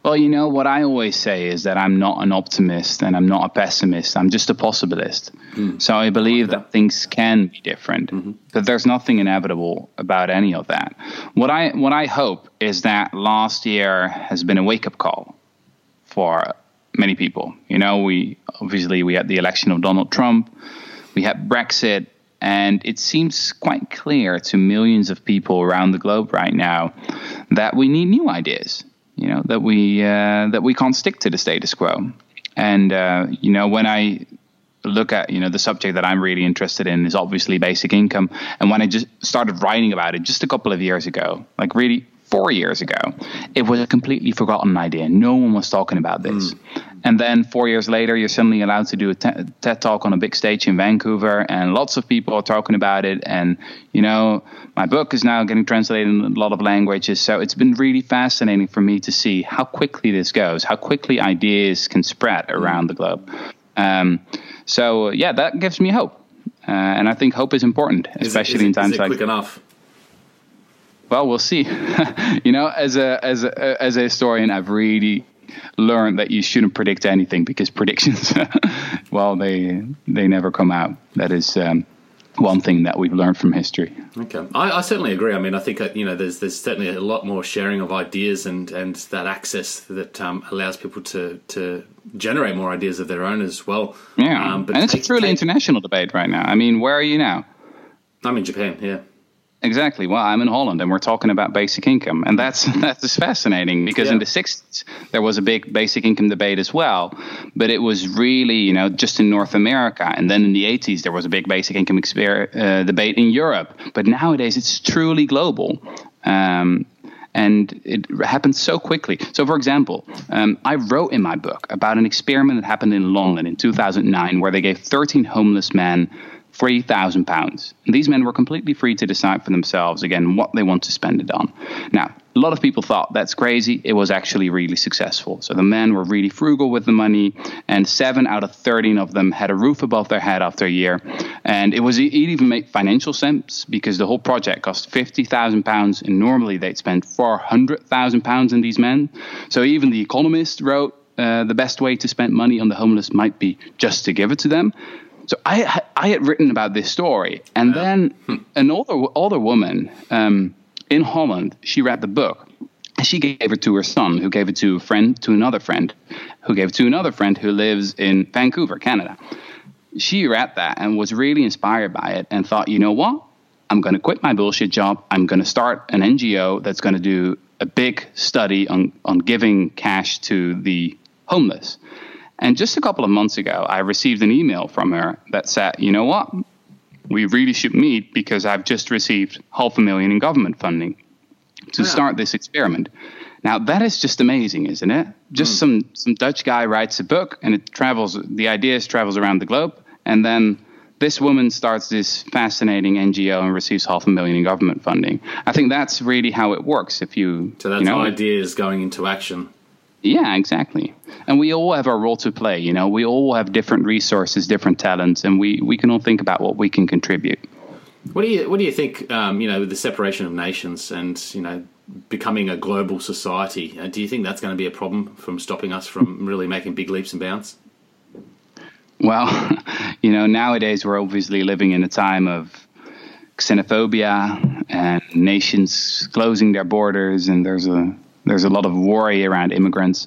Well, you know, what I always say is that I'm not an optimist and I'm not a pessimist. I'm just a possibilist. Mm. So I believe that things can be different, mm-hmm. but there's nothing inevitable about any of that. What I what I hope is that last year has been a wake up call for many people. You know, we obviously we had the election of Donald Trump, we had Brexit, and it seems quite clear to millions of people around the globe right now that we need new ideas. You know that we uh, that we can't stick to the status quo. And uh, you know when I look at you know the subject that I'm really interested in is obviously basic income. And when I just started writing about it just a couple of years ago, like really four years ago, it was a completely forgotten idea. No one was talking about this. Mm. And then four years later, you're suddenly allowed to do a TED talk on a big stage in Vancouver, and lots of people are talking about it. And, you know, my book is now getting translated in a lot of languages. So it's been really fascinating for me to see how quickly this goes, how quickly ideas can spread around the globe. Um, so, yeah, that gives me hope. Uh, and I think hope is important, especially is it, is it, in times like. quick enough? Well, we'll see. you know, as a as a as a historian, I've really learned that you shouldn't predict anything because predictions, well, they they never come out. That is. Um, one thing that we've learned from history. Okay, I, I, certainly agree. I mean, I think uh, you know, there's there's certainly a lot more sharing of ideas and and that access that um, allows people to to generate more ideas of their own as well. Yeah, um, but and it's take, a truly take, international debate right now. I mean, where are you now? I'm in Japan. Yeah. Exactly. Well, I'm in Holland, and we're talking about basic income, and that's that's fascinating because yeah. in the '60s there was a big basic income debate as well, but it was really you know just in North America, and then in the '80s there was a big basic income exper- uh, debate in Europe. But nowadays it's truly global. Um, and it happens so quickly. So, for example, um, I wrote in my book about an experiment that happened in London in 2009 where they gave 13 homeless men £3,000. These men were completely free to decide for themselves, again, what they want to spend it on. Now, a lot of people thought that's crazy. It was actually really successful. So the men were really frugal with the money, and seven out of 13 of them had a roof above their head after a year. And it was it even made financial sense because the whole project cost £50,000, and normally they'd spend £400,000 on these men. So even The Economist wrote uh, the best way to spend money on the homeless might be just to give it to them. So I I had written about this story, and yeah. then hmm. an older older woman um, in Holland, she read the book. She gave it to her son, who gave it to a friend, to another friend, who gave it to another friend who lives in Vancouver, Canada. She read that and was really inspired by it, and thought, you know what? I'm going to quit my bullshit job. I'm going to start an NGO that's going to do a big study on on giving cash to the homeless. And just a couple of months ago, I received an email from her that said, you know what? We really should meet because I've just received half a million in government funding to start this experiment. Now that is just amazing, isn't it? Just mm. some some Dutch guy writes a book and it travels the ideas travels around the globe and then this woman starts this fascinating NGO and receives half a million in government funding. I think that's really how it works. If you so that's you know, ideas going into action. Yeah, exactly. And we all have our role to play. You know, we all have different resources, different talents, and we, we can all think about what we can contribute. What do you What do you think? Um, you know, with the separation of nations and you know becoming a global society, uh, do you think that's going to be a problem from stopping us from really making big leaps and bounds? Well, you know, nowadays we're obviously living in a time of xenophobia and nations closing their borders, and there's a there's a lot of worry around immigrants.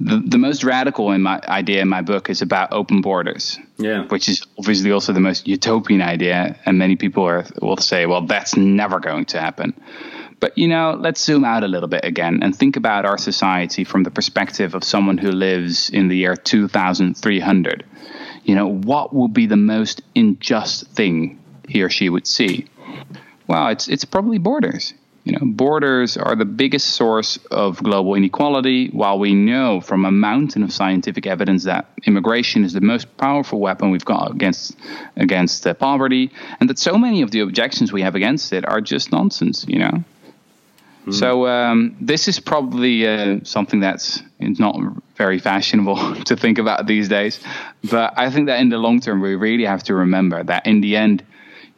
The, the most radical in my idea in my book is about open borders. Yeah. Which is obviously also the most utopian idea. And many people are, will say, well, that's never going to happen. But, you know, let's zoom out a little bit again and think about our society from the perspective of someone who lives in the year 2300. You know, what would be the most unjust thing he or she would see? Well, it's, it's probably borders. You know, borders are the biggest source of global inequality, while we know from a mountain of scientific evidence that immigration is the most powerful weapon we've got against against uh, poverty, and that so many of the objections we have against it are just nonsense. You know. Mm. So um, this is probably uh, something that's not very fashionable to think about these days, but I think that in the long term we really have to remember that in the end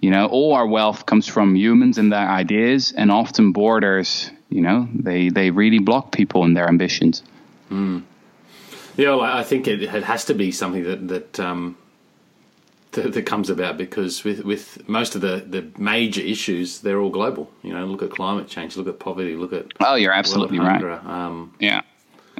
you know, all our wealth comes from humans and their ideas, and often borders, you know, they, they really block people in their ambitions. Mm. Yeah, well, I think it, it, has to be something that that, um, that, that comes about because with with most of the, the major issues, they're all global. You know, look at climate change, look at poverty, look at oh, you're absolutely right. Um, yeah,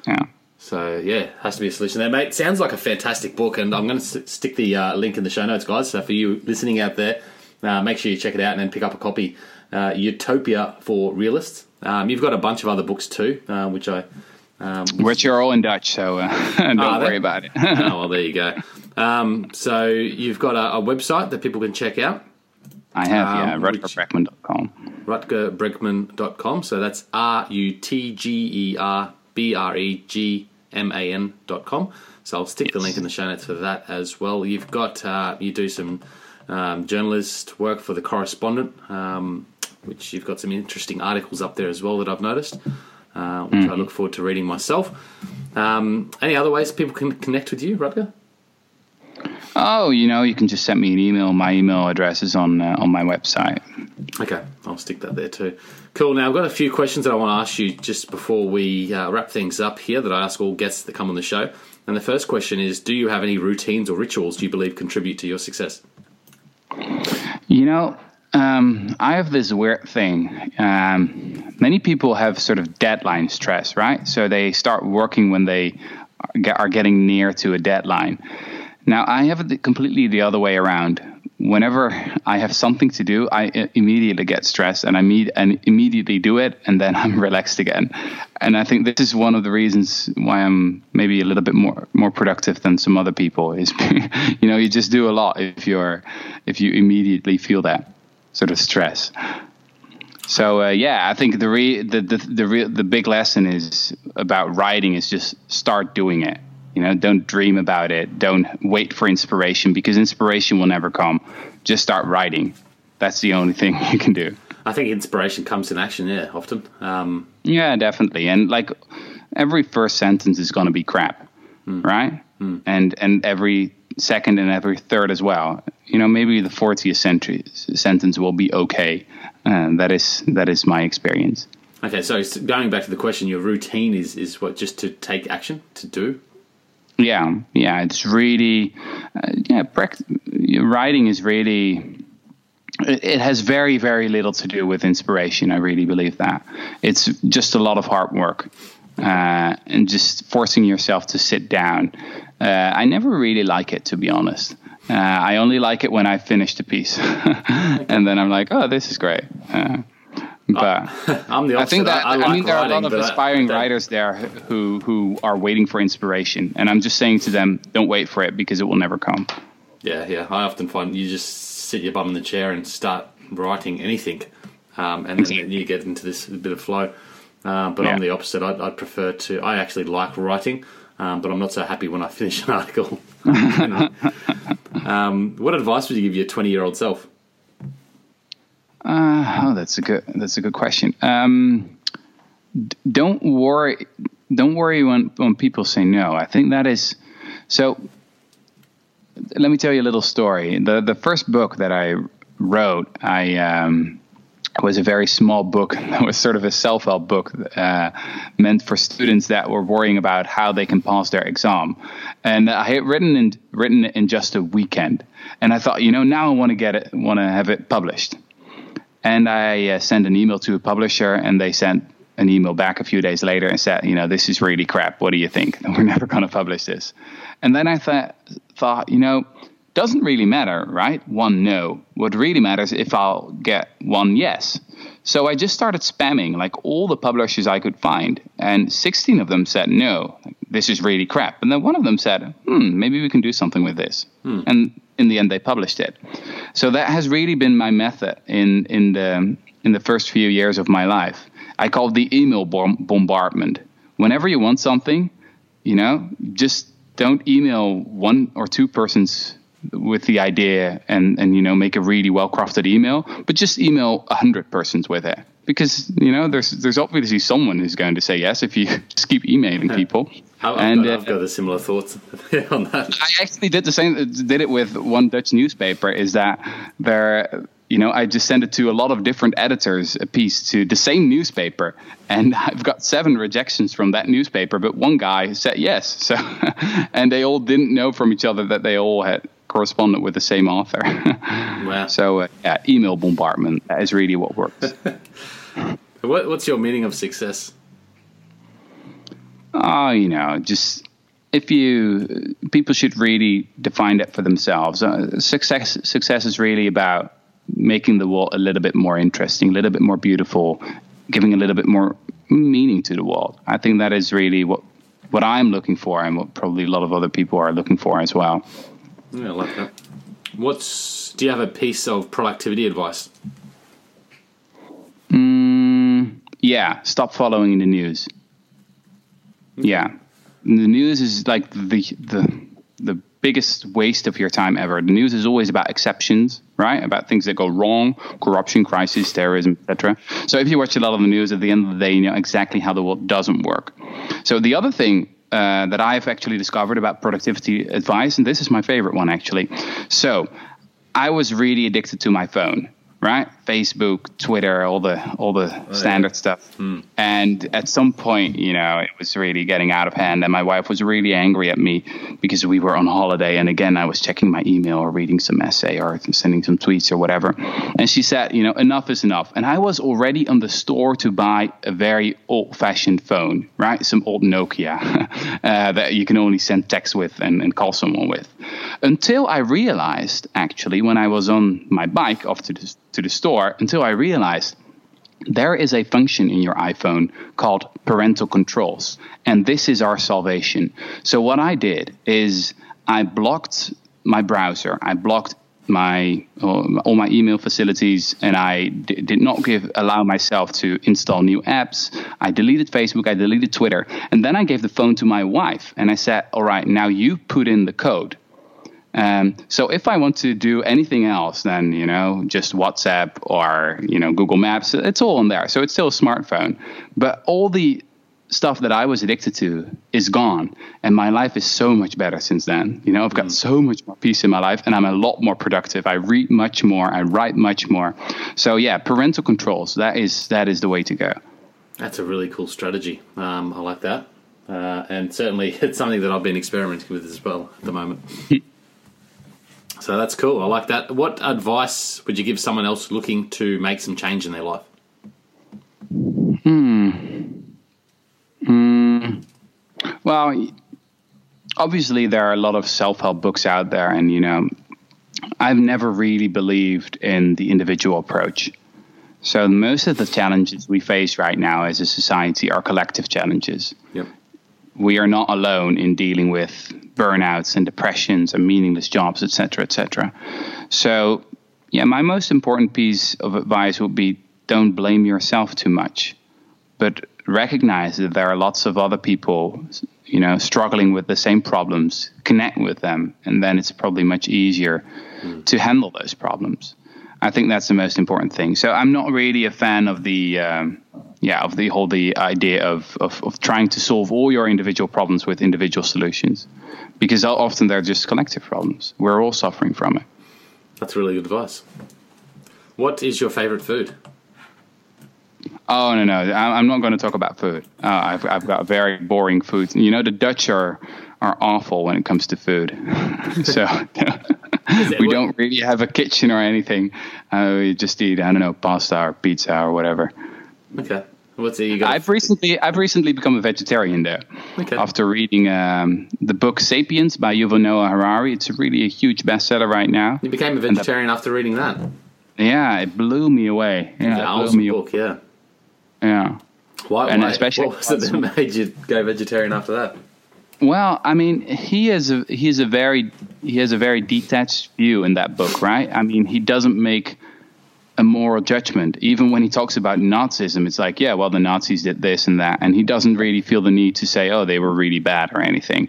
yeah. So yeah, has to be a solution there, mate. Sounds like a fantastic book, and I'm going to stick the uh, link in the show notes, guys. So for you listening out there, uh, make sure you check it out and then pick up a copy. Uh, Utopia for Realists. Um, you've got a bunch of other books too, uh, which I. Um, which are all in Dutch, so uh, don't worry about it. oh, well, there you go. Um, so you've got a, a, website that people can check out. I have, yeah, um, rutgerbregman.com. Rutgerbregman.com. So that's R U T G E R B R E G M A N.com. So I'll stick yes. the link in the show notes for that as well. You've got, uh, you do some um, journalist work for the correspondent, um, which you've got some interesting articles up there as well that I've noticed, uh, which mm. I look forward to reading myself. Um, any other ways people can connect with you, Rutger? Oh, you know, you can just send me an email. My email address is on uh, on my website. Okay, I'll stick that there too. Cool. Now I've got a few questions that I want to ask you just before we uh, wrap things up here that I ask all guests that come on the show. And the first question is: Do you have any routines or rituals do you believe contribute to your success? You know, um, I have this weird thing. Um, many people have sort of deadline stress, right? So they start working when they are getting near to a deadline. Now, I have it completely the other way around. Whenever I have something to do, I immediately get stressed and I meet and immediately do it, and then I'm relaxed again. And I think this is one of the reasons why I'm maybe a little bit more more productive than some other people. Is you know you just do a lot if you're if you immediately feel that sort of stress. So uh, yeah, I think the re- the the the, re- the big lesson is about writing is just start doing it you know, don't dream about it. Don't wait for inspiration because inspiration will never come. Just start writing. That's the only thing you can do. I think inspiration comes in action. Yeah, often. Um, yeah, definitely. And like every first sentence is going to be crap, mm. right? Mm. And and every second and every third as well. You know, maybe the 40th century sentence will be okay. Uh, that is that is my experience. Okay, so going back to the question, your routine is is what just to take action to do yeah, yeah, it's really, uh, yeah, writing is really. It has very, very little to do with inspiration. I really believe that. It's just a lot of hard work uh, and just forcing yourself to sit down. Uh, I never really like it, to be honest. Uh, I only like it when I finish the piece, and then I'm like, "Oh, this is great." Uh, but I'm the opposite. I think that I, I, like I mean there are a lot of aspiring writers there who who are waiting for inspiration, and I'm just saying to them, don't wait for it because it will never come. Yeah, yeah. I often find you just sit your bum in the chair and start writing anything, um, and then you get into this bit of flow. Uh, but yeah. I'm the opposite. I, I prefer to. I actually like writing, um, but I'm not so happy when I finish an article. um, what advice would you give your 20 year old self? Uh, oh, that's a good. That's a good question. Um, don't worry. Don't worry when when people say no. I think that is so. Let me tell you a little story. the The first book that I wrote, I um, was a very small book. It was sort of a self help book uh, meant for students that were worrying about how they can pass their exam. And I had written in written in just a weekend. And I thought, you know, now I want to get it, want to have it published. And I uh, sent an email to a publisher, and they sent an email back a few days later and said, you know, this is really crap. What do you think? We're never going to publish this. And then I th- thought, you know, doesn't really matter, right? One no. What really matters if I'll get one yes. So I just started spamming like all the publishers I could find, and 16 of them said no, this is really crap. And then one of them said, hmm, maybe we can do something with this. Hmm. And in the end they published it. So that has really been my method in in the in the first few years of my life. I call it the email bombardment. Whenever you want something, you know, just don't email one or two persons with the idea and and you know make a really well crafted email, but just email a hundred persons with it because you know there's there's obviously someone who's going to say yes if you just keep emailing people. I've, and, uh, got, I've got a similar thoughts on that. I actually did the same. Did it with one Dutch newspaper. Is that there? You know, I just sent it to a lot of different editors a piece to the same newspaper, and I've got seven rejections from that newspaper, but one guy said yes. So, and they all didn't know from each other that they all had corresponded with the same author. wow. So, uh, yeah, email bombardment is really what works. what, what's your meaning of success? Oh, you know, just if you people should really define it for themselves. Uh, success success is really about making the world a little bit more interesting, a little bit more beautiful, giving a little bit more meaning to the world. I think that is really what what I'm looking for, and what probably a lot of other people are looking for as well. Yeah, I like that. What's do you have a piece of productivity advice? Mm, yeah, stop following the news. Yeah, the news is like the the the biggest waste of your time ever. The news is always about exceptions, right? About things that go wrong, corruption, crisis, terrorism, etc. So if you watch a lot of the news, at the end of the day, you know exactly how the world doesn't work. So the other thing uh, that I've actually discovered about productivity advice, and this is my favorite one actually. So I was really addicted to my phone, right? Facebook, Twitter, all the all the oh, standard stuff. Mm. And at some point, you know, it was really getting out of hand, and my wife was really angry at me because we were on holiday, and again, I was checking my email or reading some essay or sending some tweets or whatever, and she said, you know, enough is enough. And I was already on the store to buy a very old-fashioned phone, right? Some old Nokia uh, that you can only send text with and, and call someone with, until I realized actually when I was on my bike off to the to the store until I realized there is a function in your iPhone called parental controls, and this is our salvation. So, what I did is I blocked my browser, I blocked my uh, all my email facilities and I d- did not give allow myself to install new apps. I deleted facebook. I deleted twitter. And then i gave the phone to my wife and i said all right now you put in the code um, so if I want to do anything else than you know just WhatsApp or you know Google Maps, it's all in there. So it's still a smartphone, but all the stuff that I was addicted to is gone, and my life is so much better since then. You know, I've got mm. so much more peace in my life, and I'm a lot more productive. I read much more, I write much more. So yeah, parental controls that is that is the way to go. That's a really cool strategy. Um, I like that, uh, and certainly it's something that I've been experimenting with as well at the moment. So that's cool. I like that. What advice would you give someone else looking to make some change in their life? Hmm. Hmm. Well, obviously there are a lot of self-help books out there, and you know, I've never really believed in the individual approach. So most of the challenges we face right now as a society are collective challenges. Yep. We are not alone in dealing with burnouts and depressions and meaningless jobs, etc., etc. So, yeah, my most important piece of advice would be don't blame yourself too much, but recognize that there are lots of other people, you know, struggling with the same problems. Connect with them, and then it's probably much easier mm. to handle those problems. I think that's the most important thing. So I'm not really a fan of the um, yeah of the whole the idea of, of, of trying to solve all your individual problems with individual solutions because often they're just collective problems. We're all suffering from it. That's really good advice. What is your favorite food? Oh no no! I'm not going to talk about food. Uh, I've I've got very boring food. You know the Dutch are are awful when it comes to food. so we don't really have a kitchen or anything. Uh, we just eat I don't know pasta or pizza or whatever. Okay. What's it? You I've recently I've recently become a vegetarian there. Okay. After reading um, the book *Sapiens* by Yuval Noah Harari, it's really a huge bestseller right now. You became a vegetarian the, after reading that. Yeah, it blew me away. Yeah, it awesome blew me book. Away. Yeah. Yeah. Why? And why, especially what was it that made you go vegetarian after that? Well, I mean, he is a he is a very he has a very detached view in that book, right? I mean, he doesn't make a moral judgment. Even when he talks about Nazism, it's like, yeah, well, the Nazis did this and that. And he doesn't really feel the need to say, oh, they were really bad or anything.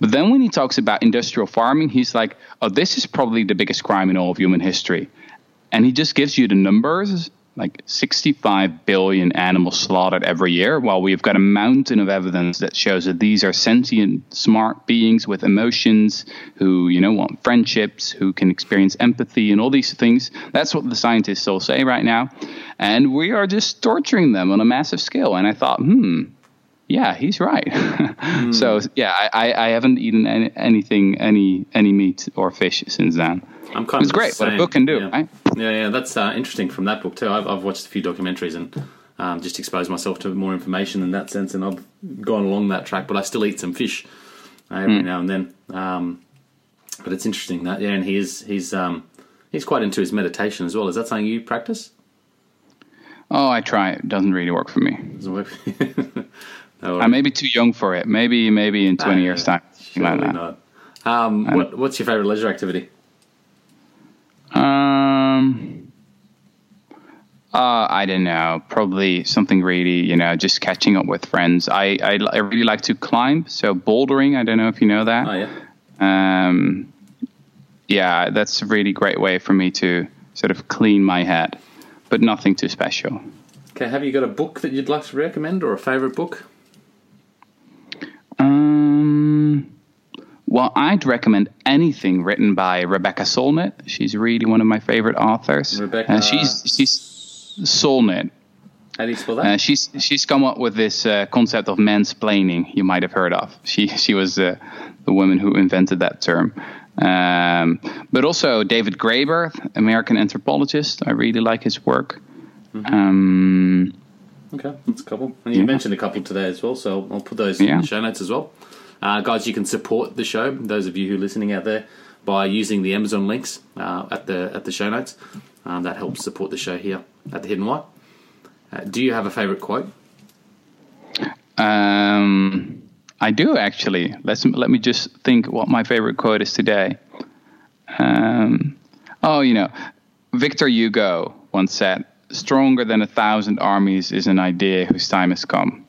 But then when he talks about industrial farming, he's like, oh, this is probably the biggest crime in all of human history. And he just gives you the numbers like 65 billion animals slaughtered every year, while we've got a mountain of evidence that shows that these are sentient, smart beings with emotions who, you know, want friendships, who can experience empathy and all these things. That's what the scientists all say right now. And we are just torturing them on a massive scale. And I thought, hmm, yeah, he's right. mm. So yeah, I, I haven't eaten any, anything, any any meat or fish since then. I'm kind it's of great what a book can do, yeah. right? Yeah, yeah, that's uh, interesting from that book too. I've, I've watched a few documentaries and um, just exposed myself to more information in that sense, and I've gone along that track. But I still eat some fish uh, every mm. now and then. Um, but it's interesting that yeah, and he is he's um, he's quite into his meditation as well. Is that something you practice? Oh, I try. It doesn't really work for me. Doesn't work. I may be too young for it. Maybe maybe in twenty uh, years time. Surely like not. Um, what, what's your favorite leisure activity? Um, uh, I don't know. Probably something really, you know, just catching up with friends. I, I, I really like to climb. So bouldering. I don't know if you know that. Oh yeah. Um, yeah, that's a really great way for me to sort of clean my head, but nothing too special. Okay, have you got a book that you'd like to recommend or a favorite book? Um, well, I'd recommend anything written by Rebecca Solnit. She's really one of my favorite authors. Rebecca- Uh, she's she's Solnit. How do you spell that? Uh, she's she's come up with this uh, concept of mansplaining. You might have heard of. She she was uh, the woman who invented that term. Um, but also David Graeber, American anthropologist. I really like his work. Um, Okay, that's a couple. And you mentioned a couple today as well, so I'll put those Yeah. in the show notes as well. Uh, guys, you can support the show, those of you who are listening out there, by using the Amazon links uh, at the at the show notes. Um, that helps support the show here at the Hidden Why. Uh, do you have a favourite quote? Um, I do actually. Let's let me just think what my favorite quote is today. Um, oh, you know, Victor Hugo once said, "Stronger than a thousand armies is an idea whose time has come."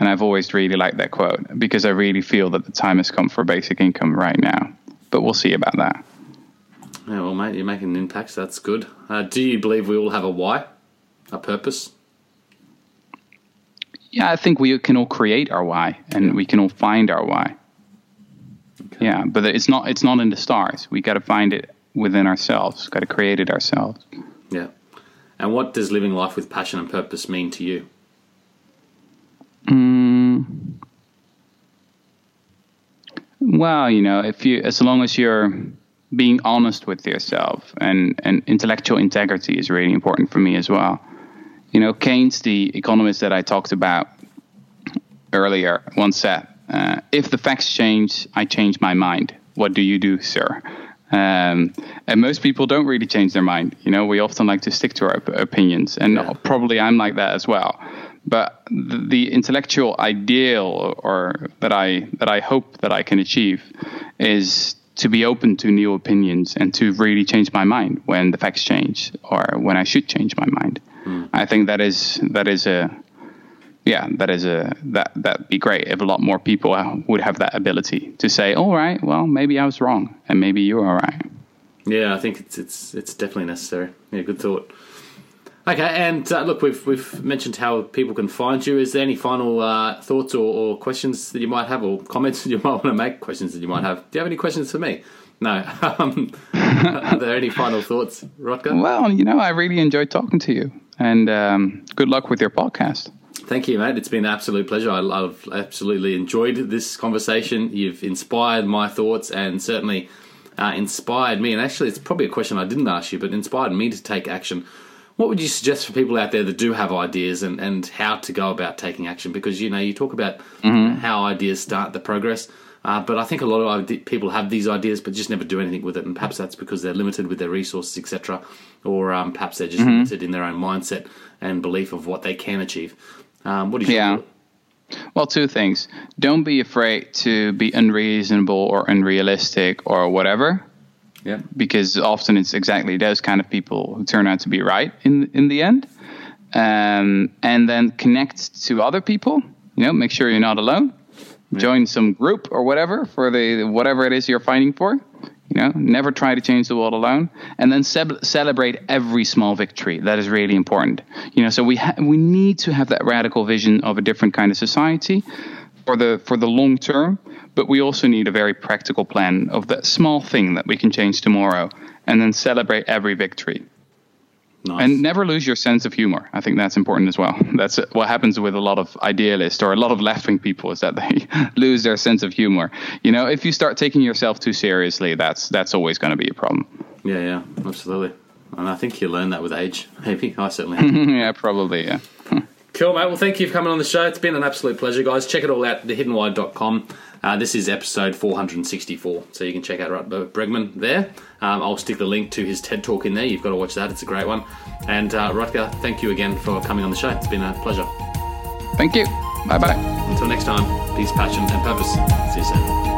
And I've always really liked that quote because I really feel that the time has come for basic income right now. But we'll see about that. Yeah, well, mate, you're making an impact. So that's good. Uh, do you believe we all have a why, a purpose? Yeah, I think we can all create our why, and we can all find our why. Yeah, but it's not it's not in the stars. We got to find it within ourselves. Got to create it ourselves. Yeah. And what does living life with passion and purpose mean to you? Well, you know, if you as long as you're being honest with yourself and and intellectual integrity is really important for me as well. You know, Keynes, the economist that I talked about earlier, once said, uh, "If the facts change, I change my mind. What do you do, sir?" Um, and most people don't really change their mind. You know, we often like to stick to our op- opinions, and Yeah. probably I'm like that as well. But the, the intellectual ideal, or that I that I hope that I can achieve, is to be open to new opinions and to really change my mind when the facts change, or when I should change my mind. I think that is that is a yeah, that is a that that'd be great if a lot more people would have that ability to say, all right, well, maybe I was wrong, and maybe you're right. Yeah, I think it's it's it's definitely necessary. Yeah, good thought. Okay, and uh, look, we've we've mentioned how people can find you. Is there any final uh, thoughts or, or questions that you might have, or comments that you might want to make? Questions that you might have. Do you have any questions for me? No. Um, are there any final thoughts, Rutger? Well, you know, I really enjoyed talking to you, and um, good luck with your podcast. Thank you, mate. It's been an absolute pleasure. I, I've absolutely enjoyed this conversation. You've inspired my thoughts and certainly uh, inspired me. And actually, it's probably a question I didn't ask you, but inspired me to take action. What would you suggest for people out there that do have ideas and, and how to go about taking action? Because, you know, you talk about how ideas start the progress. Uh, but I think a lot of people have these ideas, but just never do anything with it. And perhaps that's because they're limited with their resources, etc., or um, perhaps they're just limited in their own mindset and belief of what they can achieve. Um, what do you Yeah. Well, two things. Don't be afraid to be unreasonable or unrealistic or whatever, Yeah. because often it's exactly those kind of people who turn out to be right in in the end. Um, and then connect to other people. You know, make sure you're not alone. Join some group or whatever for the whatever it is you're fighting for. You know, never try to change the world alone, and then ce- celebrate every small victory. That is really important. You know, so we ha- we need to have that radical vision of a different kind of society for the for the long term, but we also need a very practical plan of that small thing that we can change tomorrow, and then celebrate every victory. Nice. And never lose your sense of humor. I think that's important as well. That's what happens with a lot of idealists or a lot of left wing people is that they lose their sense of humor. You know, if you start taking yourself too seriously, that's that's always going to be a problem. Yeah, yeah, absolutely. And I think you learn that with age. Maybe I certainly. have. yeah, probably. Yeah. cool, mate. Well, thank you for coming on the show. It's been an absolute pleasure, guys. Check it all out, thehiddenwhy.com. Uh, this is episode 464, so you can check out Rutger Bregman there. Um, I'll stick the link to his TED Talk in there. You've got to watch that; it's a great one. And uh, Rutger, thank you again for coming on the show. It's been a pleasure. Thank you. Bye bye. Until next time, peace, passion, and purpose. See you soon.